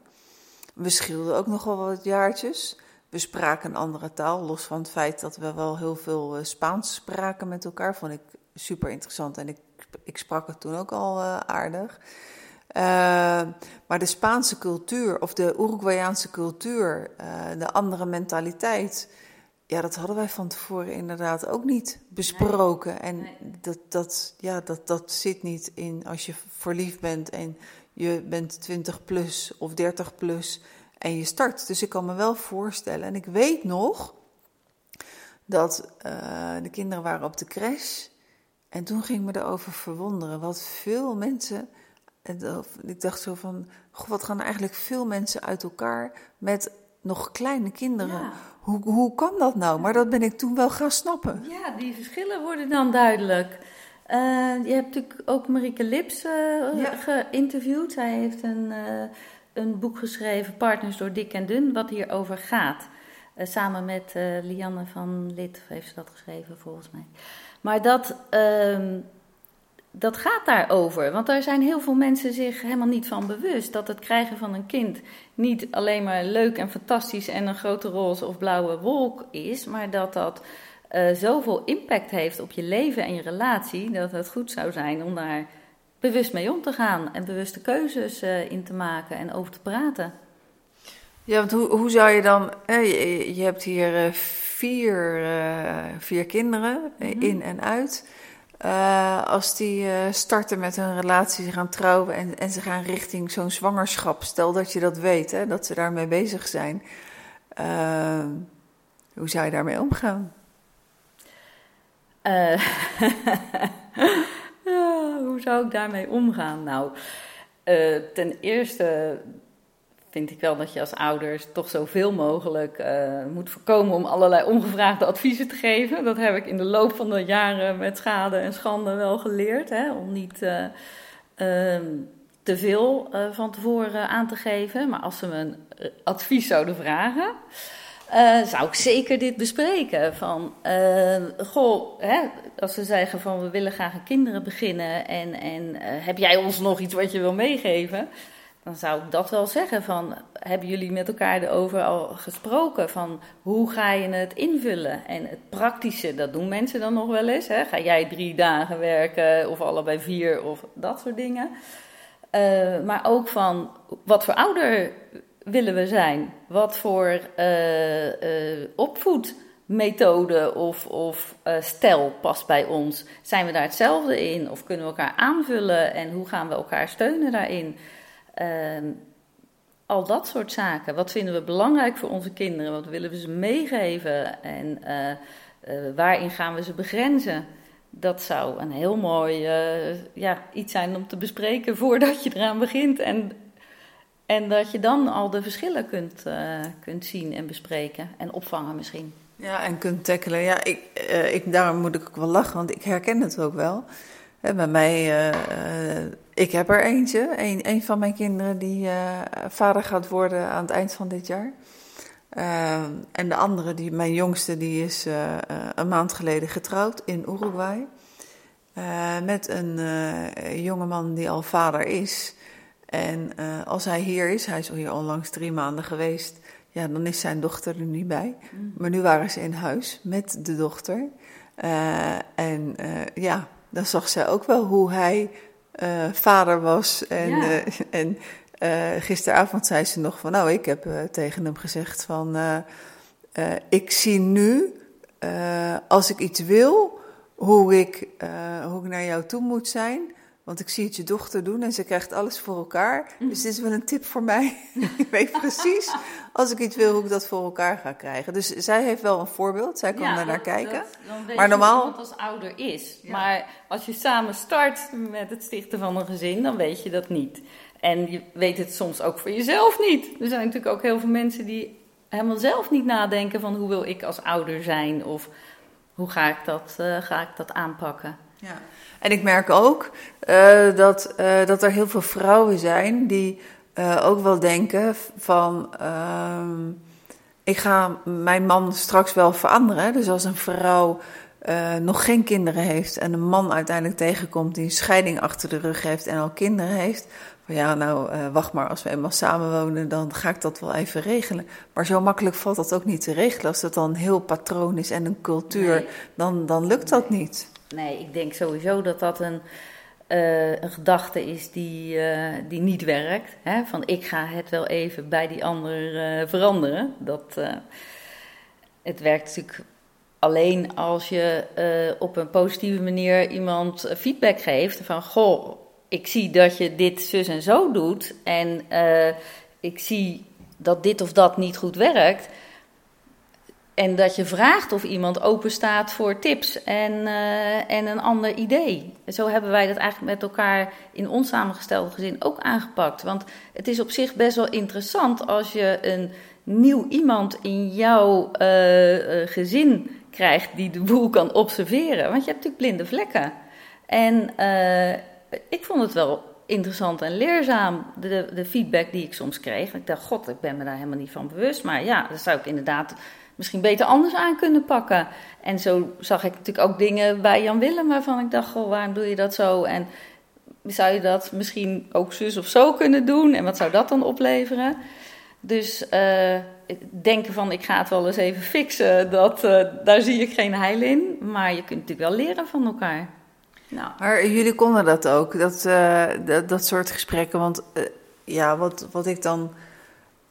We schilden ook nog wel wat jaartjes. We spraken een andere taal, los van het feit dat we wel heel veel uh, Spaans spraken met elkaar. Vond ik super interessant en ik, ik sprak het toen ook al uh, aardig. Uh, maar de Spaanse cultuur of de Uruguayaanse cultuur, de andere mentaliteit, ja, dat hadden wij van tevoren inderdaad ook niet besproken. Nee. En nee. Dat, dat, ja, dat, dat zit niet in als je verliefd bent en je bent 20 plus of 30 plus en je start. Dus ik kan me wel voorstellen. En ik weet nog dat uh, de kinderen waren op de crash. En toen ging ik me erover verwonderen wat veel mensen. Ik dacht zo van: goh, wat gaan er eigenlijk veel mensen uit elkaar met nog kleine kinderen? Ja. Hoe, hoe kan dat nou? Maar dat ben ik toen wel gaan snappen. Ja, die verschillen worden dan duidelijk. Uh, je hebt natuurlijk ook Marieke Lips uh, ja. geïnterviewd. Zij heeft een een boek geschreven, Partners door Dik en Dun, wat hierover gaat. Samen met Lianne van Lid heeft ze dat geschreven, volgens mij. Maar dat, uh, dat gaat daarover. Want daar zijn heel veel mensen zich helemaal niet van bewust. Dat het krijgen van een kind niet alleen maar leuk en fantastisch en een grote roze of blauwe wolk is. Maar dat dat uh, zoveel impact heeft op je leven en je relatie. Dat het goed zou zijn om daar bewust mee om te gaan en bewuste keuzes uh, in te maken en over te praten. Ja, want hoe, hoe zou je dan. je, je, hebt hier uh, vier, vier kinderen mm -hmm. in en uit. Als die starten met hun relatie, ze gaan trouwen en, en ze gaan richting zo'n zwangerschap. Stel dat je dat weet, hè, dat ze daarmee bezig zijn. hoe zou je daarmee omgaan? Ja, hoe zou ik daarmee omgaan? Nou, ten eerste vind ik wel dat je als ouders toch zoveel mogelijk uh, moet voorkomen om allerlei ongevraagde adviezen te geven. Dat heb ik in de loop van de jaren met schade en schande wel geleerd. Hè, om niet uh, te veel van tevoren aan te geven. Maar als ze me een advies zouden vragen. Zou ik zeker dit bespreken. Van, goh, hè, als ze zeggen van we willen graag aan kinderen beginnen en, en heb jij ons nog iets wat je wil meegeven? Dan zou ik dat wel zeggen van, hebben jullie met elkaar erover al gesproken van hoe ga je het invullen? En het praktische, dat doen mensen dan nog wel eens. Hè? Ga jij drie dagen werken of allebei vier of dat soort dingen. maar ook van, wat voor ouder willen we zijn? Wat voor uh, uh, opvoedmethode of, of stijl past bij ons? Zijn we daar hetzelfde in? Of kunnen we elkaar aanvullen? En hoe gaan we elkaar steunen daarin? Ehm, al dat soort zaken. Wat vinden we belangrijk voor onze kinderen? Wat willen we ze meegeven? En waarin gaan we ze begrenzen? Dat zou een heel mooi ja, iets zijn om te bespreken voordat je eraan begint. En en dat je dan al de verschillen kunt, kunt zien en bespreken en opvangen misschien. Ja, en kunt tackelen. Ja, ik, ik, daarom moet ik ook wel lachen, want ik herken het ook wel. Hè, bij mij, ik heb er eentje, een, een van mijn kinderen die vader gaat worden aan het eind van dit jaar. en de andere, die, mijn jongste, die is een maand geleden getrouwd in Uruguay. met een jongeman die al vader is. En als hij hier is, hij is hier onlangs drie maanden geweest, ja, dan is zijn dochter er niet bij. Mm. Maar nu waren ze in huis met de dochter. En ja, dan zag zij ook wel hoe hij vader was. En, ja. en gisteravond zei ze nog van, nou, ik heb tegen hem gezegd van, ik zie nu, als ik iets wil, hoe ik, hoe ik naar jou toe moet zijn. Want ik zie het je dochter doen en ze krijgt alles voor elkaar. Mhm. Dus dit is wel een tip voor mij. ik weet precies, als ik iets wil, hoe ik dat voor elkaar ga krijgen. Dus zij heeft wel een voorbeeld. Zij kan daar naar kijken. Dat, maar normaal. Je als ouder is. Maar als je samen start met het stichten van een gezin, dan weet je dat niet. En je weet het soms ook voor jezelf niet. Er zijn natuurlijk ook heel veel mensen die helemaal zelf niet nadenken van hoe wil ik als ouder zijn of hoe ga ik dat, uh, ga ik dat aanpakken. Ja. En ik merk ook uh, dat, uh, dat er heel veel vrouwen zijn die uh, ook wel denken van... Uh, ik ga mijn man straks wel veranderen. Dus als een vrouw nog geen kinderen heeft en een man uiteindelijk tegenkomt die een scheiding achter de rug heeft en al kinderen heeft... Van ja, nou, wacht maar, als we eenmaal samenwonen, dan ga ik dat wel even regelen. Maar zo makkelijk valt dat ook niet te regelen. Als dat dan een heel patroon is en een cultuur, dan, dan lukt dat niet. Nee, ik denk sowieso dat dat een, uh, een gedachte is die, uh, die niet werkt. Hè? Van ik ga het wel even bij die ander uh, veranderen. Dat, het werkt natuurlijk alleen als je op een positieve manier iemand feedback geeft. Van goh, ik zie dat je dit zus en zo doet. En ik zie dat dit of dat niet goed werkt. En dat je vraagt of iemand open staat voor tips en, uh, en een ander idee. Zo hebben wij dat eigenlijk met elkaar in ons samengestelde gezin ook aangepakt. Want het is op zich best wel interessant als je een nieuw iemand in jouw uh, uh, gezin krijgt die de boel kan observeren. Want je hebt natuurlijk blinde vlekken. En ik vond het wel interessant en leerzaam, de, de feedback die ik soms kreeg. Ik dacht, god, ik ben me daar helemaal niet van bewust. Maar ja, dat zou ik inderdaad misschien beter anders aan kunnen pakken. En zo zag ik natuurlijk ook dingen bij Jan Willem waarvan ik dacht, goh, waarom doe je dat zo? En zou je dat misschien ook zus of zo kunnen doen? En wat zou dat dan opleveren? Dus uh, denken van ik ga het wel eens even fixen, dat, uh, daar zie ik geen heil in. Maar je kunt natuurlijk wel leren van elkaar. Nou. Maar jullie konden dat ook, dat, uh, dat, dat, soort gesprekken. Want ja, wat, wat ik dan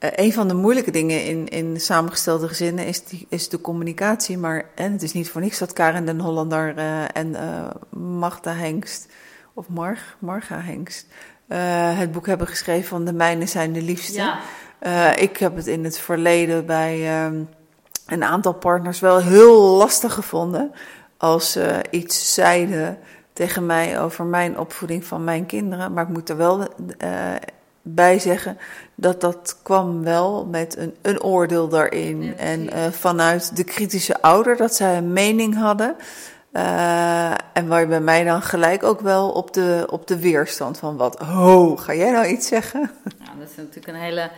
uh, een van de moeilijke dingen in, in samengestelde gezinnen is, die, is de communicatie. Maar en het is niet voor niks dat Karen den Hollander uh, en uh, Magda Hengst, of Marg, Marga Hengst, het boek hebben geschreven van De Mijnen zijn de liefste. Ja. ik heb het in het verleden bij um, een aantal partners wel heel lastig gevonden als ze iets zeiden tegen mij over mijn opvoeding van mijn kinderen. Maar ik moet er wel bij zeggen dat dat kwam wel met een, een oordeel daarin. en uh, vanuit de kritische ouder, dat zij een mening hadden. Uh, en waar je bij mij dan gelijk ook wel op de, op de weerstand van wat, oh, ga jij nou iets zeggen? Nou, dat is natuurlijk een hele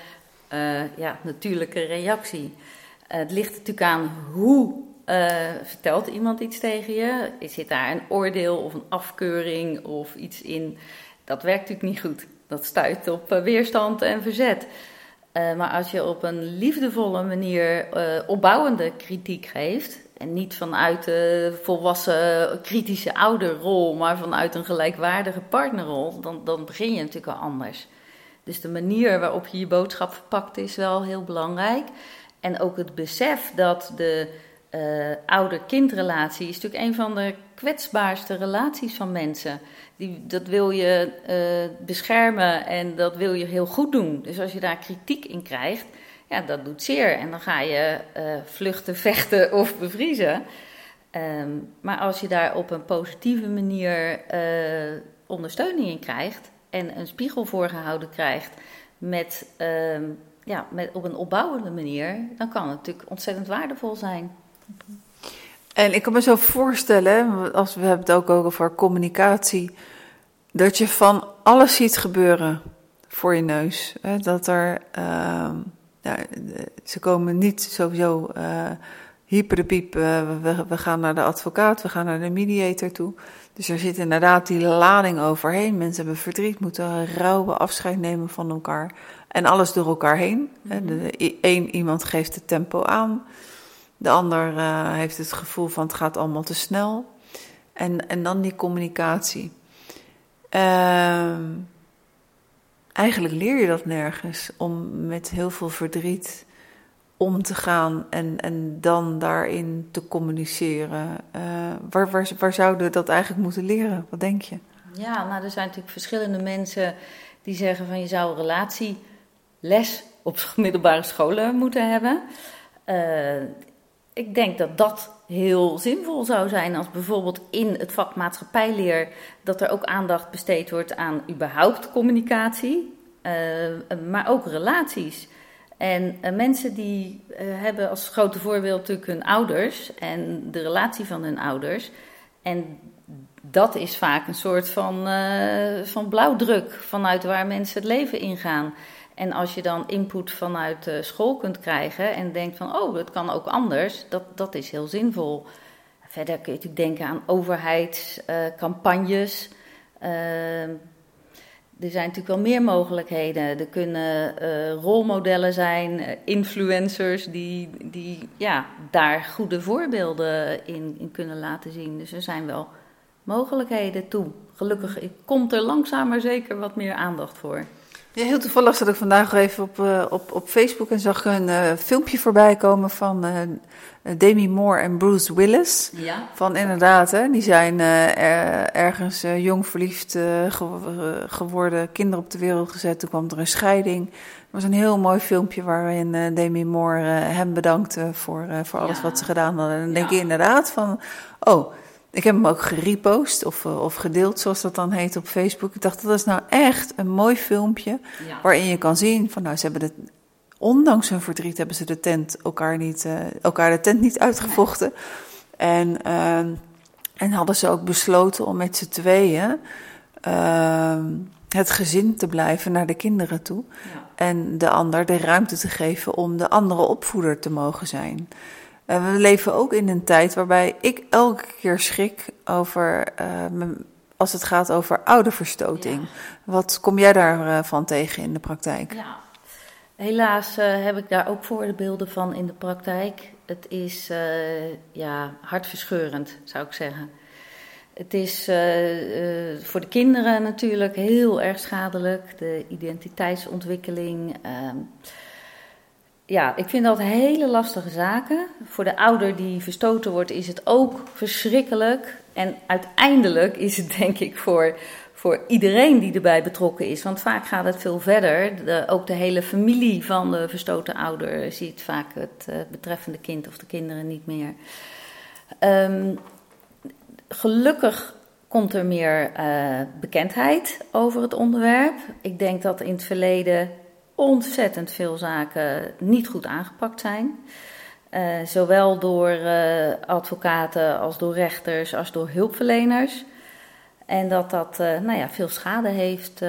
uh, ja, natuurlijke reactie. het ligt natuurlijk aan hoe vertelt iemand iets tegen je. Zit daar een oordeel of een afkeuring of iets in? Dat werkt natuurlijk niet goed dat stuit op eh, weerstand en verzet. Uh, maar als je op een liefdevolle manier uh, opbouwende kritiek geeft, en niet vanuit de volwassen kritische ouderrol, maar vanuit een gelijkwaardige partnerrol, dan, dan begin je natuurlijk al anders. Dus de manier waarop je je boodschap verpakt is wel heel belangrijk. En ook het besef dat de uh, ouder-kindrelatie is natuurlijk een van de kwetsbaarste relaties van mensen. Die, dat wil je uh, beschermen en dat wil je heel goed doen. Dus als je daar kritiek in krijgt, ja, dat doet zeer. En dan ga je uh, vluchten, vechten of bevriezen. Um, maar als je daar op een positieve manier ondersteuning in krijgt en een spiegel voorgehouden krijgt met, um, ja, met, op een opbouwende manier, dan kan het natuurlijk ontzettend waardevol zijn. En ik kan me zo voorstellen, als we hebben het ook over communicatie, dat je van alles ziet gebeuren voor je neus. Dat er, uh, ja, ze komen niet sowieso uh, hyper de piep, uh, we, we, gaan naar de advocaat, we gaan naar de mediator toe. Dus er zit inderdaad die lading overheen. Mensen hebben verdriet, moeten rouwen, afscheid nemen van elkaar. En alles door elkaar heen. Eén mhm. iemand geeft het tempo aan. De ander uh, heeft het gevoel van het gaat allemaal te snel. En, en dan die communicatie. Uh, eigenlijk leer je dat nergens om met heel veel verdriet om te gaan en, en dan daarin te communiceren. Uh, waar, waar, waar zouden we dat eigenlijk moeten leren? Wat denk je? Ja, nou, er zijn natuurlijk verschillende mensen die zeggen van je zou een relatieles op middelbare scholen moeten hebben. Uh, ik denk dat dat heel zinvol zou zijn als bijvoorbeeld in het vak maatschappijleer dat er ook aandacht besteed wordt aan überhaupt communicatie, uh, maar ook relaties. En uh, mensen die hebben als grote voorbeeld natuurlijk hun ouders en de relatie van hun ouders. En dat is vaak een soort van, van blauwdruk vanuit waar mensen het leven ingaan. En als je dan input vanuit school kunt krijgen en denkt van, oh, het kan ook anders, dat, dat is heel zinvol. Verder kun je natuurlijk denken aan overheidscampagnes. Uh, er zijn natuurlijk wel meer mogelijkheden. Er kunnen uh, rolmodellen zijn, uh, influencers die, die ja, daar goede voorbeelden in, in kunnen laten zien. Dus er zijn wel mogelijkheden toe. Gelukkig komt er langzaam maar zeker wat meer aandacht voor. Ja, heel toevallig zat ik vandaag even op, uh, op, op Facebook en zag een uh, filmpje voorbij komen van uh, Demi Moore en Bruce Willis. Ja. Van inderdaad, hè, die zijn er, ergens jong verliefd ge geworden, kinderen op de wereld gezet. Toen kwam er een scheiding. Er was een heel mooi filmpje waarin Demi Moore hem bedankte voor, voor alles ja. wat ze gedaan hadden. En dan denk je inderdaad van, oh ik heb hem ook gerepost of, eh, of gedeeld, zoals dat dan heet, op Facebook. Ik dacht, dat is nou echt een mooi filmpje ja. waarin je kan zien van, nou, ze hebben de, ondanks hun verdriet hebben ze de tent elkaar, niet, uh, elkaar de tent niet uitgevochten. En, uh, en hadden ze ook besloten om met z'n tweeën uh, het gezin te blijven naar de kinderen toe. Ja. En de ander de ruimte te geven om de andere opvoeder te mogen zijn. Uh, we leven ook in een tijd waarbij ik elke keer schrik over, uh, als het gaat over ouderverstoting. Ja. Wat kom jij daarvan uh, tegen in de praktijk? Ja, helaas heb ik daar ook voorbeelden van in de praktijk. Het is ja, hartverscheurend, zou ik zeggen. Het is voor de kinderen natuurlijk heel erg schadelijk, de identiteitsontwikkeling ehm, ja, ik vind dat hele lastige zaken. Voor de ouder die verstoten wordt, is het ook verschrikkelijk. En uiteindelijk is het denk ik voor, voor iedereen die erbij betrokken is. Want vaak gaat het veel verder. De, ook de hele familie van de verstoten ouder ziet vaak het uh, betreffende kind of de kinderen niet meer. Um, gelukkig komt er meer uh, bekendheid over het onderwerp. Ik denk dat in het verleden ontzettend veel zaken niet goed aangepakt zijn. Uh, zowel door uh, advocaten als door rechters als door hulpverleners. En dat dat uh, nou ja, veel schade heeft,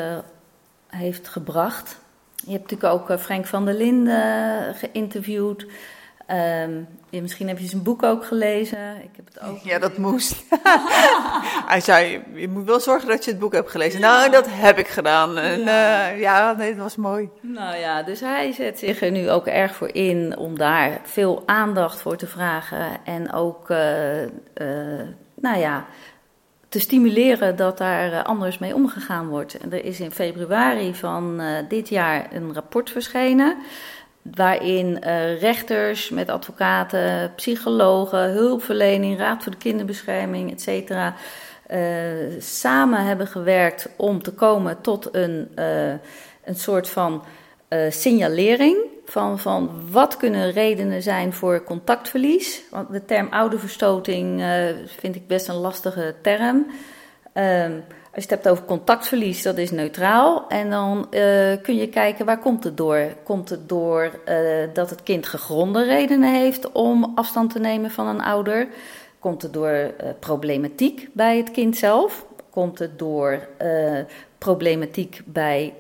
heeft gebracht. Je hebt natuurlijk ook Frank van der Linden geïnterviewd. Um, ja, misschien heb je zijn boek ook gelezen. Ik heb het ook ja, dat moest. Hij zei, je moet wel zorgen dat je het boek hebt gelezen. Ja. Nou, dat heb ik gedaan. En, ja. Uh, ja, nee, dat was mooi. Nou ja, dus hij zet zich er nu ook erg voor in om daar veel aandacht voor te vragen. En ook, uh, uh, nou ja, te stimuleren dat daar anders mee omgegaan wordt. Er is in februari van dit jaar een rapport verschenen waarin uh, rechters met advocaten, psychologen, hulpverlening, Raad voor de Kinderbescherming, et cetera, uh, samen hebben gewerkt om te komen tot een, uh, een soort van signalering van, van wat kunnen redenen zijn voor contactverlies. Want de term ouderverstoting vind ik best een lastige term. Ehm, als je het hebt over contactverlies, dat is neutraal. En dan uh, kun je kijken waar komt het door. Komt het door uh, dat het kind gegronde redenen heeft om afstand te nemen van een ouder? Komt het door uh, problematiek bij het kind zelf? Komt het door problematiek bij,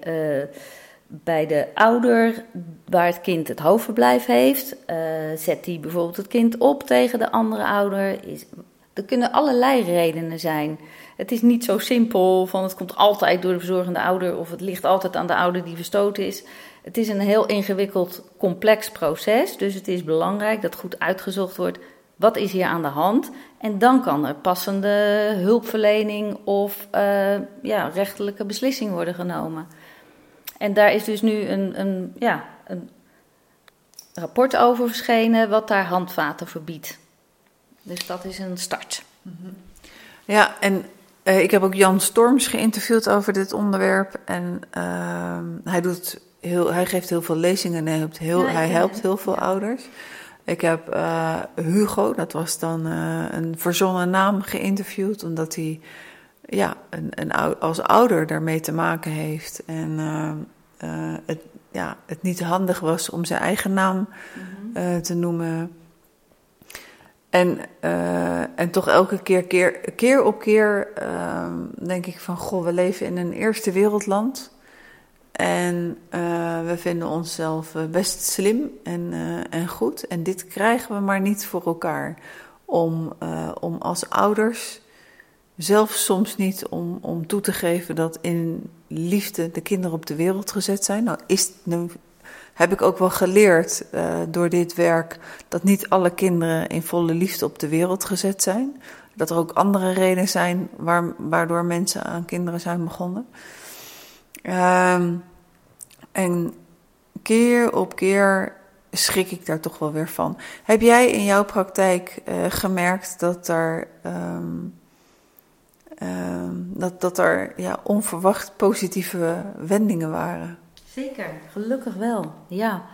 bij de ouder waar het kind het hoofdverblijf heeft? zet die bijvoorbeeld het kind op tegen de andere ouder? Is, er kunnen allerlei redenen zijn. Het is niet zo simpel van het komt altijd door de verzorgende ouder of het ligt altijd aan de ouder die verstoten is. Het is een heel ingewikkeld, complex proces. Dus het is belangrijk dat goed uitgezocht wordt wat is hier aan de hand. En dan kan er passende hulpverlening of uh, ja, rechterlijke beslissing worden genomen. En daar is dus nu een, een, ja, een rapport over verschenen wat daar handvaten verbiedt. Dus dat is een start. Ja, en uh, ik heb ook Jan Storms geïnterviewd over dit onderwerp. En uh, hij, doet heel, hij geeft heel veel lezingen en hij helpt heel, ja, hij helpt heel veel ouders. Ik heb uh, Hugo, dat was dan uh, een verzonnen naam, geïnterviewd, omdat hij ja, een, een, als ouder daarmee te maken heeft. En het, ja, het niet handig was om zijn eigen naam mm-hmm. te noemen. En, uh, en toch elke keer, keer, keer op keer uh, denk ik van... Goh, we leven in een eerste wereldland. En uh, we vinden onszelf best slim en, en goed. En dit krijgen we maar niet voor elkaar. Om, om als ouders, zelfs soms niet om, om toe te geven... dat in liefde de kinderen op de wereld gezet zijn. Nou is nu heb ik ook wel geleerd uh, door dit werk dat niet alle kinderen in volle liefde op de wereld gezet zijn. Dat er ook andere redenen zijn waar, waardoor mensen aan kinderen zijn begonnen. Um, en keer op keer schrik ik daar toch wel weer van. Heb jij in jouw praktijk uh, gemerkt dat er, um, um, dat, dat er ja, onverwacht positieve wendingen waren? Zeker, gelukkig wel, ja.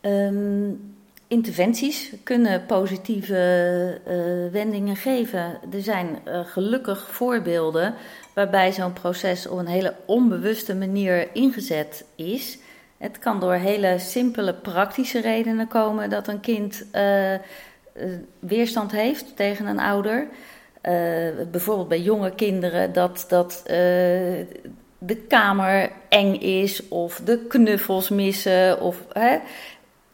Um, interventies kunnen positieve uh, wendingen geven. Er zijn uh, gelukkig voorbeelden waarbij zo'n proces op een hele onbewuste manier ingezet is. Het kan door hele simpele praktische redenen komen dat een kind uh, weerstand heeft tegen een ouder. bijvoorbeeld bij jonge kinderen dat, dat de kamer eng is of de knuffels missen. Of, hè,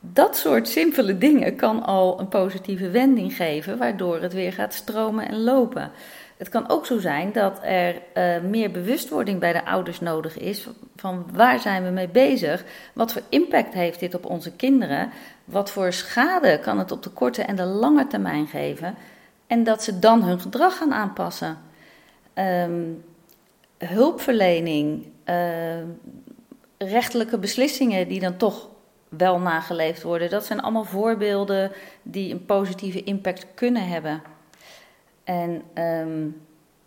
dat soort simpele dingen kan al een positieve wending geven, waardoor het weer gaat stromen en lopen. Het kan ook zo zijn dat er uh, meer bewustwording bij de ouders nodig is van waar zijn we mee bezig, wat voor impact heeft dit op onze kinderen, wat voor schade kan het op de korte en de lange termijn geven en dat ze dan hun gedrag gaan aanpassen. Um, hulpverlening, uh, rechtelijke beslissingen die dan toch wel nageleefd worden. Dat zijn allemaal voorbeelden die een positieve impact kunnen hebben. En um,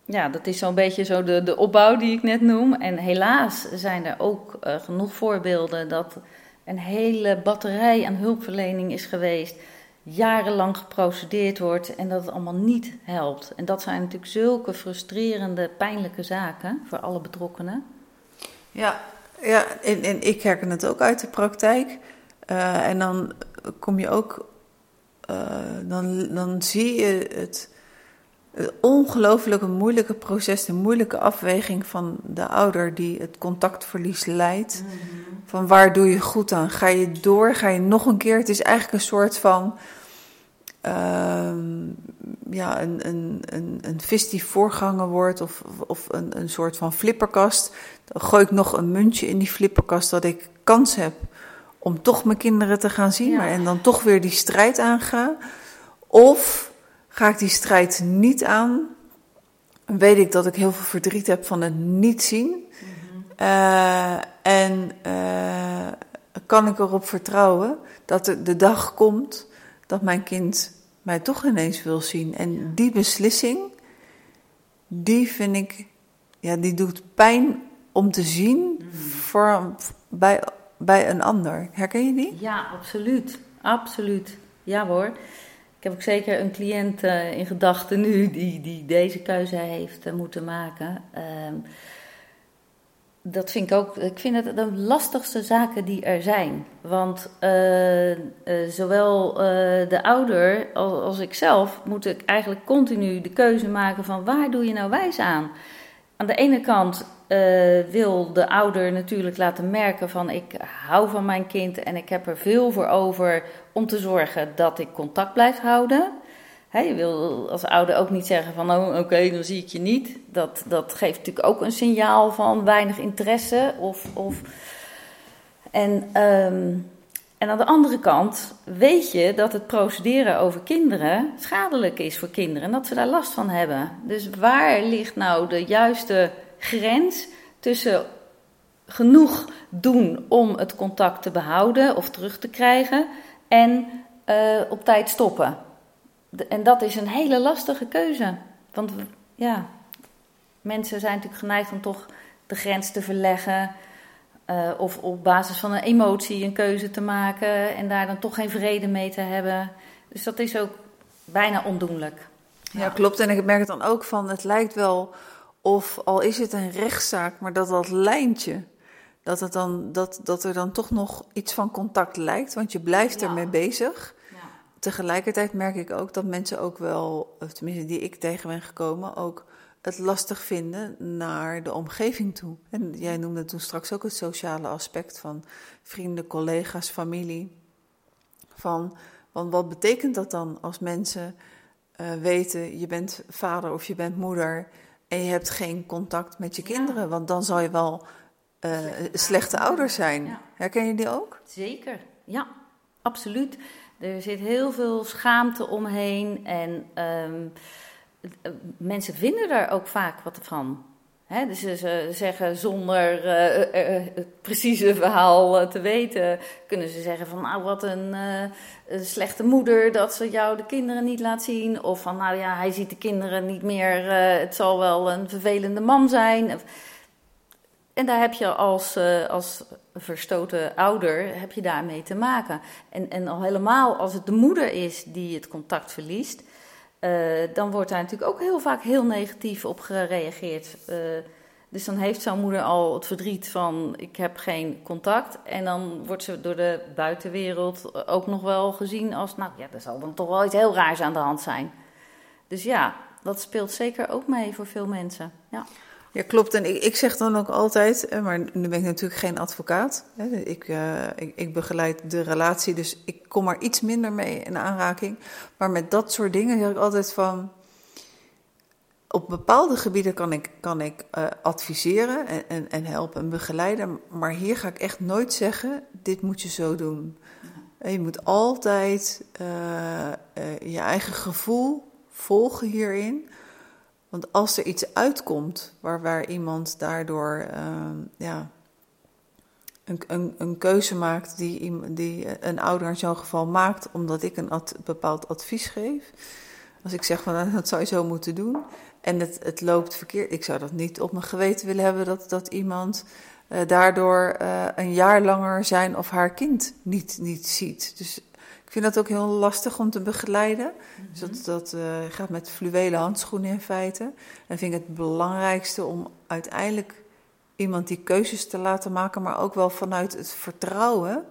ja, dat is zo'n beetje zo de, de opbouw die ik net noem. En helaas zijn er ook uh, genoeg voorbeelden dat een hele batterij aan hulpverlening is geweest jarenlang geprocedeerd wordt en dat het allemaal niet helpt. En dat zijn natuurlijk zulke frustrerende, pijnlijke zaken voor alle betrokkenen. Ja, ja en, en ik herken het ook uit de praktijk. Uh, en dan kom je ook, uh, dan, dan zie je het, het ongelooflijke moeilijke proces, de moeilijke afweging van de ouder die het contactverlies leidt. Mm -hmm. Van waar doe je goed aan? Ga je door? Ga je nog een keer? Het is eigenlijk een soort van uh, ja, een, een, een, een vis die voorganger wordt of, of een, een soort van flipperkast. Dan gooi ik nog een muntje in die flipperkast dat ik kans heb om toch mijn kinderen te gaan zien. Ja. Maar en dan toch weer die strijd aanga. Of ga ik die strijd niet aan. Weet ik dat ik heel veel verdriet heb van het niet zien. Mm-hmm. Uh, en uh, kan ik erop vertrouwen dat er de dag komt dat mijn kind mij toch ineens wil zien. En die beslissing, die vind ik, ja, die doet pijn om te zien voor, bij, bij een ander. Herken je die? Ja, absoluut. Absoluut. Ja hoor. Ik heb ook zeker een cliënt uh, in gedachten nu die, die deze keuze heeft uh, moeten maken. Uh, dat vind ik ook, ik vind het de lastigste zaken die er zijn. Want uh, zowel de ouder als, als ik zelf moet ik eigenlijk continu de keuze maken van waar doe je nou wijs aan? Aan de ene kant wil de ouder natuurlijk laten merken van ik hou van mijn kind en ik heb er veel voor over om te zorgen dat ik contact blijf houden. He, je wil als ouder ook niet zeggen van, oh, oké, dan zie ik je niet. Dat, dat geeft natuurlijk ook een signaal van weinig interesse. Of, of... En, um, en aan de andere kant weet je dat het procederen over kinderen schadelijk is voor kinderen. En dat ze daar last van hebben. Dus waar ligt nou de juiste grens tussen genoeg doen om het contact te behouden of terug te krijgen en uh, op tijd stoppen. en dat is een hele lastige keuze. Want ja, mensen zijn natuurlijk geneigd om toch de grens te verleggen. Uh, of op basis van een emotie een keuze te maken en daar dan toch geen vrede mee te hebben. Dus dat is ook bijna ondoenlijk. Ja, klopt. En ik merk het dan ook van, het lijkt wel of al is het een rechtszaak, maar dat dat lijntje, dat, het dan, dat, dat er dan toch nog iets van contact lijkt, want je blijft ermee bezig. Ja. Tegelijkertijd merk ik ook dat mensen ook wel, of tenminste die ik tegen ben gekomen, ook het lastig vinden naar de omgeving toe. En jij noemde toen straks ook het sociale aspect van vrienden, collega's, familie. Van, want wat betekent dat dan als mensen uh, weten, je bent vader of je bent moeder en je hebt geen contact met je kinderen? Want dan zal je wel uh, slechte ouders zijn. Herken je die ook? Zeker, ja, absoluut. Er zit heel veel schaamte omheen en um, mensen vinden daar ook vaak wat van. Dus ze zeggen zonder uh, uh, het precieze verhaal te weten, kunnen ze zeggen van nou wat een, een, slechte moeder dat ze jou de kinderen niet laat zien. Of van nou ja, hij ziet de kinderen niet meer, het zal wel een vervelende man zijn. En daar heb je als, als verstoten ouder, heb je daarmee te maken. En, en al helemaal als het de moeder is die het contact verliest dan wordt daar natuurlijk ook heel vaak heel negatief op gereageerd. Uh, dus dan heeft zo'n moeder al het verdriet van ik heb geen contact. En dan wordt ze door de buitenwereld ook nog wel gezien als, nou ja, er zal dan toch wel iets heel raars aan de hand zijn. Dus ja, dat speelt zeker ook mee voor veel mensen. Ja. Ja, klopt. En ik, ik zeg dan ook altijd, maar nu ben ik natuurlijk geen advocaat. Ik, uh, ik, ik, begeleid de relatie, dus ik kom er iets minder mee in aanraking. Maar met dat soort dingen zeg ik altijd van. Op bepaalde gebieden kan ik, kan ik uh, adviseren en, en, en, helpen en begeleiden. Maar hier ga ik echt nooit zeggen: dit moet je zo doen. Je moet altijd uh, je eigen gevoel volgen hierin. Want als er iets uitkomt waar, waar iemand daardoor uh, ja, een, een, een, keuze maakt die, die een ouder in zo'n geval maakt, omdat ik een bepaald advies geef. Als ik zeg van nou, dat zou je zo moeten doen en het, het loopt verkeerd, ik zou dat niet op mijn geweten willen hebben dat, dat iemand uh, daardoor uh, een jaar langer zijn of haar kind niet, niet ziet. Dus ik vind dat ook heel lastig om te begeleiden. Dus dat, dat uh, gaat met fluwelen handschoenen in feite. En vind ik het belangrijkste om uiteindelijk iemand die keuzes te laten maken, maar ook wel vanuit het vertrouwen.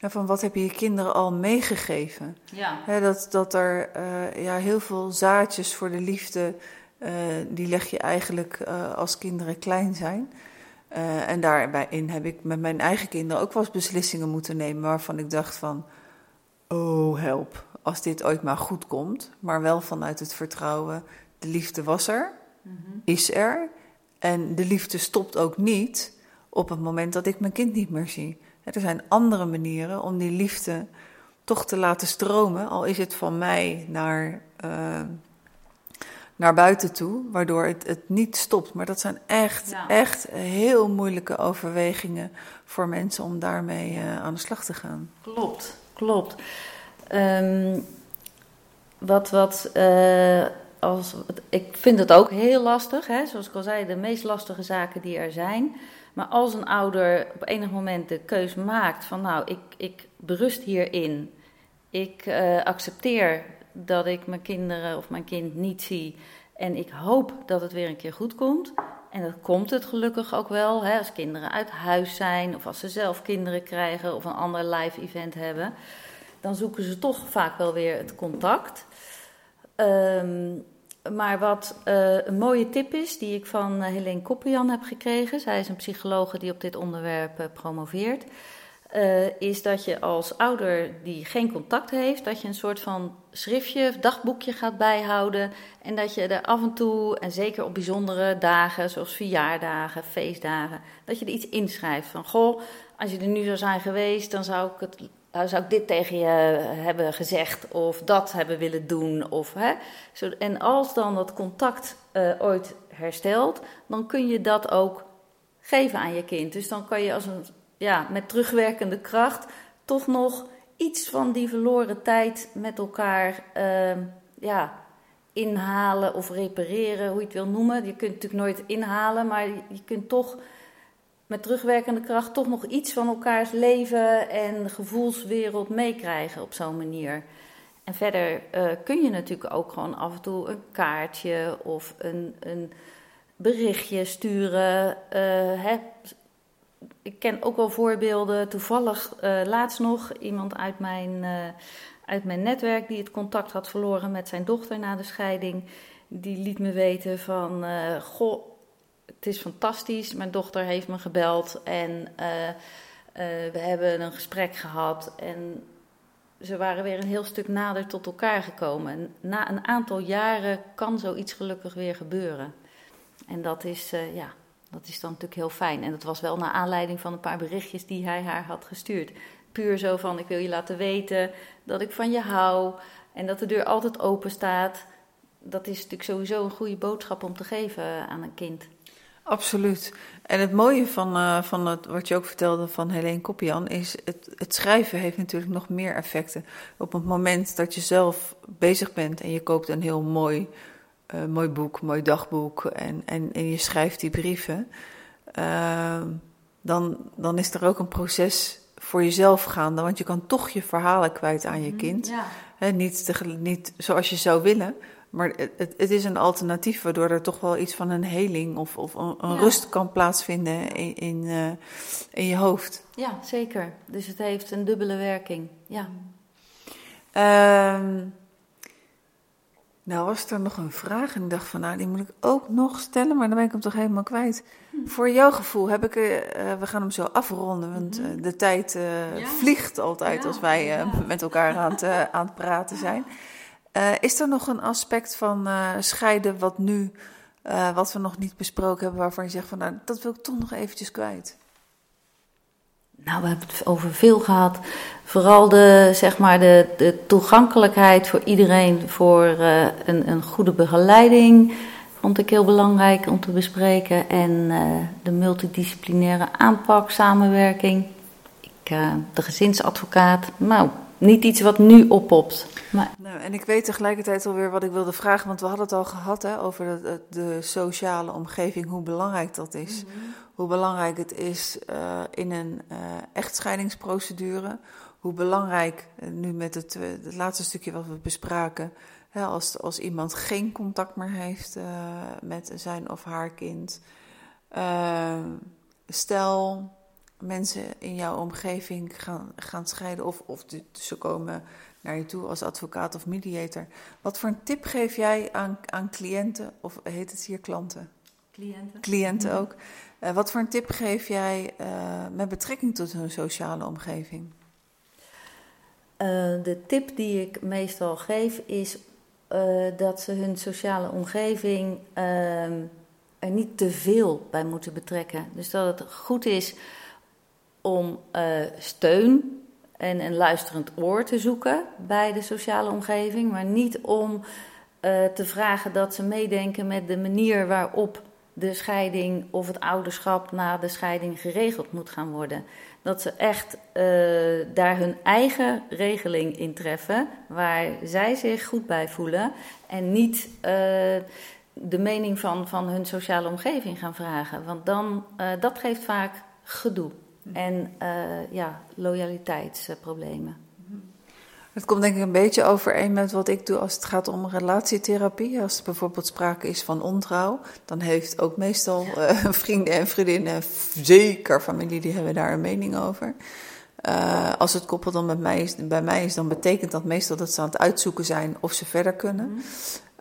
van wat heb je je kinderen al meegegeven? Ja. dat, dat er uh, ja, heel veel zaadjes voor de liefde, uh, die leg je eigenlijk als kinderen klein zijn. en daarbij heb ik met mijn eigen kinderen ook wel eens beslissingen moeten nemen waarvan ik dacht van oh help, als dit ooit maar goed komt, maar wel vanuit het vertrouwen, de liefde was er, mhm. is er, en de liefde stopt ook niet op het moment dat ik mijn kind niet meer zie. Er zijn andere manieren om die liefde toch te laten stromen, al is het van mij naar, uh, naar buiten toe, waardoor het, het niet stopt. Maar dat zijn echt, echt heel moeilijke overwegingen voor mensen om daarmee uh, aan de slag te gaan. Klopt klopt. Um, wat, wat, uh, als, ik vind het ook heel lastig, hè? zoals ik al zei, de meest lastige zaken die er zijn. Maar als een ouder op enig moment de keus maakt van nou, ik, ik berust hierin. Ik uh, accepteer dat ik mijn kinderen of mijn kind niet zie. En ik hoop dat het weer een keer goed komt. En dat komt het gelukkig ook wel, hè, als kinderen uit huis zijn of als ze zelf kinderen krijgen of een ander live event hebben. Dan zoeken ze toch vaak wel weer het contact. Um, maar wat uh, een mooie tip is, die ik van uh, Helene heb gekregen, zij is een psychologe die op dit onderwerp uh, promoveert, is dat je als ouder die geen contact heeft, dat je een soort van schriftje, dagboekje gaat bijhouden. En dat je er af en toe, en zeker op bijzondere dagen, zoals verjaardagen, feestdagen, dat je er iets inschrijft van, goh, als je er nu zou zijn geweest, dan zou ik, het, zou ik dit tegen je hebben gezegd of dat hebben willen doen. Of, hè. En als dan dat contact uh, ooit herstelt, dan kun je dat ook geven aan je kind. Dus dan kan je als een, ja, met terugwerkende kracht toch nog iets van die verloren tijd met elkaar ehm, ja, inhalen of repareren, hoe je het wil noemen. Je kunt natuurlijk nooit inhalen, maar je kunt toch met terugwerkende kracht toch nog iets van elkaars leven en gevoelswereld meekrijgen op zo'n manier. En verder uh, kun je natuurlijk ook gewoon af en toe een kaartje of een, een berichtje sturen. Uh, hè. Ik ken ook wel voorbeelden, toevallig uh, laatst nog iemand uit mijn, uit mijn netwerk die het contact had verloren met zijn dochter na de scheiding. Die liet me weten van, goh, het is fantastisch. Mijn dochter heeft me gebeld en we hebben een gesprek gehad en ze waren weer een heel stuk nader tot elkaar gekomen. En na een aantal jaren kan zoiets gelukkig weer gebeuren. En dat is, ja, dat is dan natuurlijk heel fijn. En dat was wel naar aanleiding van een paar berichtjes die hij haar had gestuurd. Puur zo van: ik wil je laten weten dat ik van je hou en dat de deur altijd open staat. Dat is natuurlijk sowieso een goede boodschap om te geven aan een kind. Absoluut. En het mooie van, uh, van het, wat je ook vertelde van Helene Koppian is het, het schrijven heeft natuurlijk nog meer effecten. Op het moment dat je zelf bezig bent en je koopt een heel mooi, uh, mooi boek, mooi dagboek en, en, en je schrijft die brieven, uh, dan, dan is er ook een proces voor jezelf gaande. Want je kan toch je verhalen kwijt aan je mhm, kind. Ja. niet, te, niet zoals je zou willen, maar het, het, is een alternatief waardoor er toch wel iets van een heling of, of een, rust kan plaatsvinden in, in, uh, in, je hoofd. Ja, zeker. Dus het heeft een dubbele werking. Ja. Um, nou was er nog een vraag en ik dacht van nou die moet ik ook nog stellen, maar dan ben ik hem toch helemaal kwijt. Hm. Voor jouw gevoel heb ik, uh, we gaan hem zo afronden, want uh, de tijd uh, ja. vliegt altijd ja. als wij ja. met elkaar aan het, aan het praten zijn. Is er nog een aspect van scheiden wat nu, wat we nog niet besproken hebben, waarvan je zegt van nou, dat wil ik toch nog eventjes kwijt? Nou, we hebben het over veel gehad. Vooral de, zeg maar de, de toegankelijkheid voor iedereen voor een, een goede begeleiding vond ik heel belangrijk om te bespreken. En de multidisciplinaire aanpak, samenwerking. Ik, de gezinsadvocaat. Nou, niet iets wat nu oppopt. Maar... Nou, en ik weet tegelijkertijd alweer wat ik wilde vragen, want we hadden het al gehad hè, over de, de sociale omgeving, hoe belangrijk dat is. Mhm. Hoe belangrijk het is uh, in een uh, echtscheidingsprocedure. Hoe belangrijk, uh, nu met het, het laatste stukje wat we bespraken, hè, als, als iemand geen contact meer heeft met zijn of haar kind. stel, mensen in jouw omgeving gaan, gaan scheiden of, of ze komen naar je toe als advocaat of mediator. Wat voor een tip geef jij aan, aan cliënten, of heet het hier klanten? Cliënten. Cliënten ook. Uh, wat voor een tip geef jij uh, met betrekking tot hun sociale omgeving? Uh, de tip die ik meestal geef is dat ze hun sociale omgeving ehm, er niet te veel bij moeten betrekken. Dus dat het goed is om steun en een luisterend oor te zoeken bij de sociale omgeving, maar niet om te vragen dat ze meedenken met de manier waarop de scheiding of het ouderschap na de scheiding geregeld moet gaan worden. Dat ze echt uh, daar hun eigen regeling in treffen, waar zij zich goed bij voelen en niet uh, de mening van, van hun sociale omgeving gaan vragen. Want dan, dat geeft vaak gedoe en uh, ja, loyaliteitsproblemen. Het komt denk ik een beetje overeen met wat ik doe als het gaat om relatietherapie. Als er bijvoorbeeld sprake is van ontrouw, dan heeft ook meestal uh, vrienden en vriendinnen, zeker familie, die hebben daar een mening over. Uh, als het koppel dan met mij is, bij mij is, dan betekent dat meestal dat ze aan het uitzoeken zijn of ze verder kunnen. Mm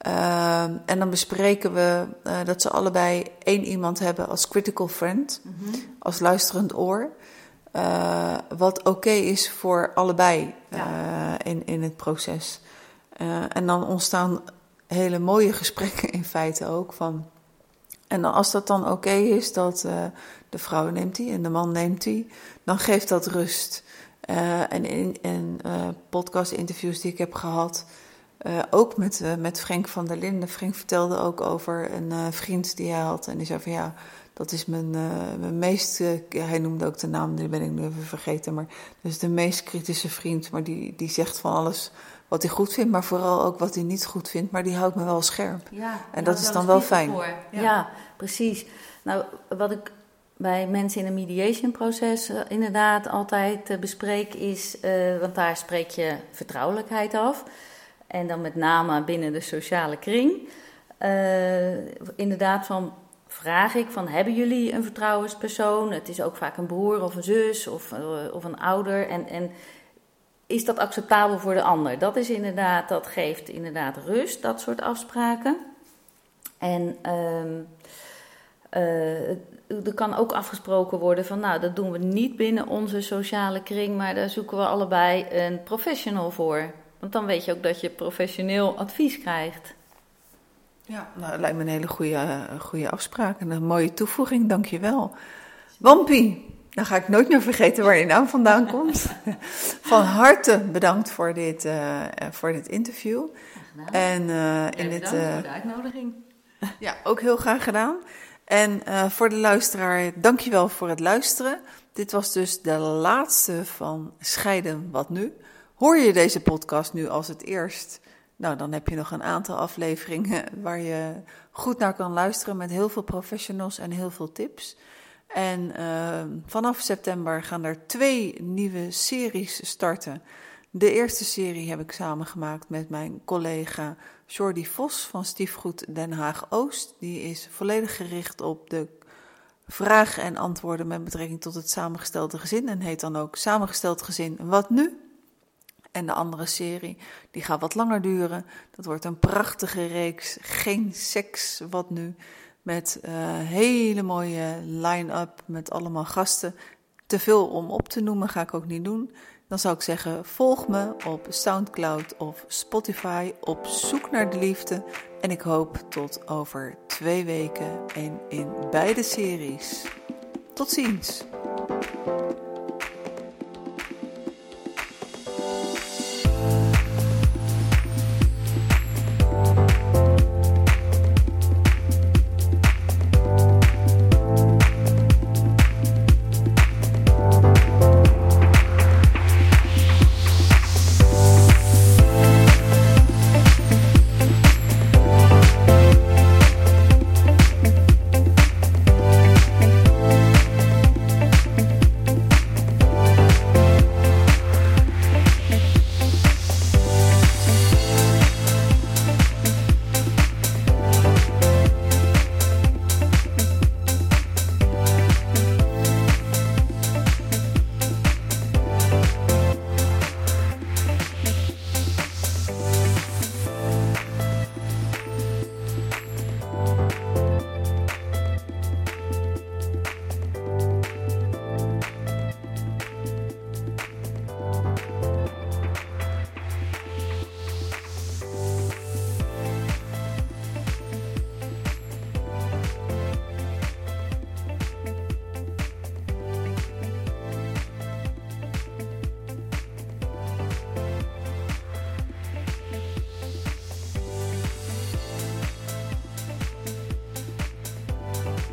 uh, en dan bespreken we dat ze allebei één iemand hebben als critical friend, mm -hmm. als luisterend oor. Uh, wat oké okay is voor allebei ja. in, in het proces. en dan ontstaan hele mooie gesprekken in feite ook. Van, en dan, als dat dan oké okay is, dat de vrouw neemt die en de man neemt die, dan geeft dat rust. en in, in podcast-interviews die ik heb gehad, uh, ook met, uh, met Frank van der Linden. Frank vertelde ook over een uh, vriend die hij had. En die zei van ja, Dat is mijn, uh, mijn meest, uh, hij noemde ook de naam, die ben ik nu even vergeten, maar dat is de meest kritische vriend. Maar die, die zegt van alles wat hij goed vindt, maar vooral ook wat hij niet goed vindt. Maar die houdt me wel scherp. Ja, en dat is dan wel fijn. Ja. ja. precies. Nou, wat ik bij mensen in een mediation proces uh, inderdaad altijd bespreek is, want daar spreek je vertrouwelijkheid af. En dan met name binnen de sociale kring. inderdaad van vraag ik van hebben jullie een vertrouwenspersoon? Het is ook vaak een broer of een zus of, uh, of een ouder. En, en is dat acceptabel voor de ander? Dat is inderdaad, dat geeft inderdaad rust, dat soort afspraken. En um, uh, er kan ook afgesproken worden van, nou, dat doen we niet binnen onze sociale kring, maar daar zoeken we allebei een professional voor. Want dan weet je ook dat je professioneel advies krijgt. Ja, nou, dat lijkt me een hele goede, goede afspraak en een mooie toevoeging, dankjewel. Wampie, dan ga ik nooit meer vergeten waar je naam vandaan komt. Van harte bedankt voor dit, uh, voor dit interview. En uh, in dit. Uh, voor de uitnodiging. Ja, ook heel graag gedaan. En voor de luisteraar, dankjewel voor het luisteren. Dit was dus de laatste van Scheiden Wat Nu. Hoor je deze podcast nu als het eerst? Nou, dan heb je nog een aantal afleveringen waar je goed naar kan luisteren met heel veel professionals en heel veel tips. En uh, vanaf september gaan er twee nieuwe series starten. De eerste serie heb ik samengemaakt met mijn collega Jordi Vos van Stiefgoed Den Haag Oost. Die is volledig gericht op de vragen en antwoorden met betrekking tot het samengestelde gezin en heet dan ook Samengesteld Gezin Wat Nu? En de andere serie, die gaat wat langer duren. Dat wordt een prachtige reeks. Geen seks, wat nu. Met uh, hele mooie line-up met allemaal gasten. Te veel om op te noemen, ga ik ook niet doen. Dan zou ik zeggen, volg me op Soundcloud of Spotify op zoek naar de liefde. En ik hoop tot over twee weken en in beide series. Tot ziens!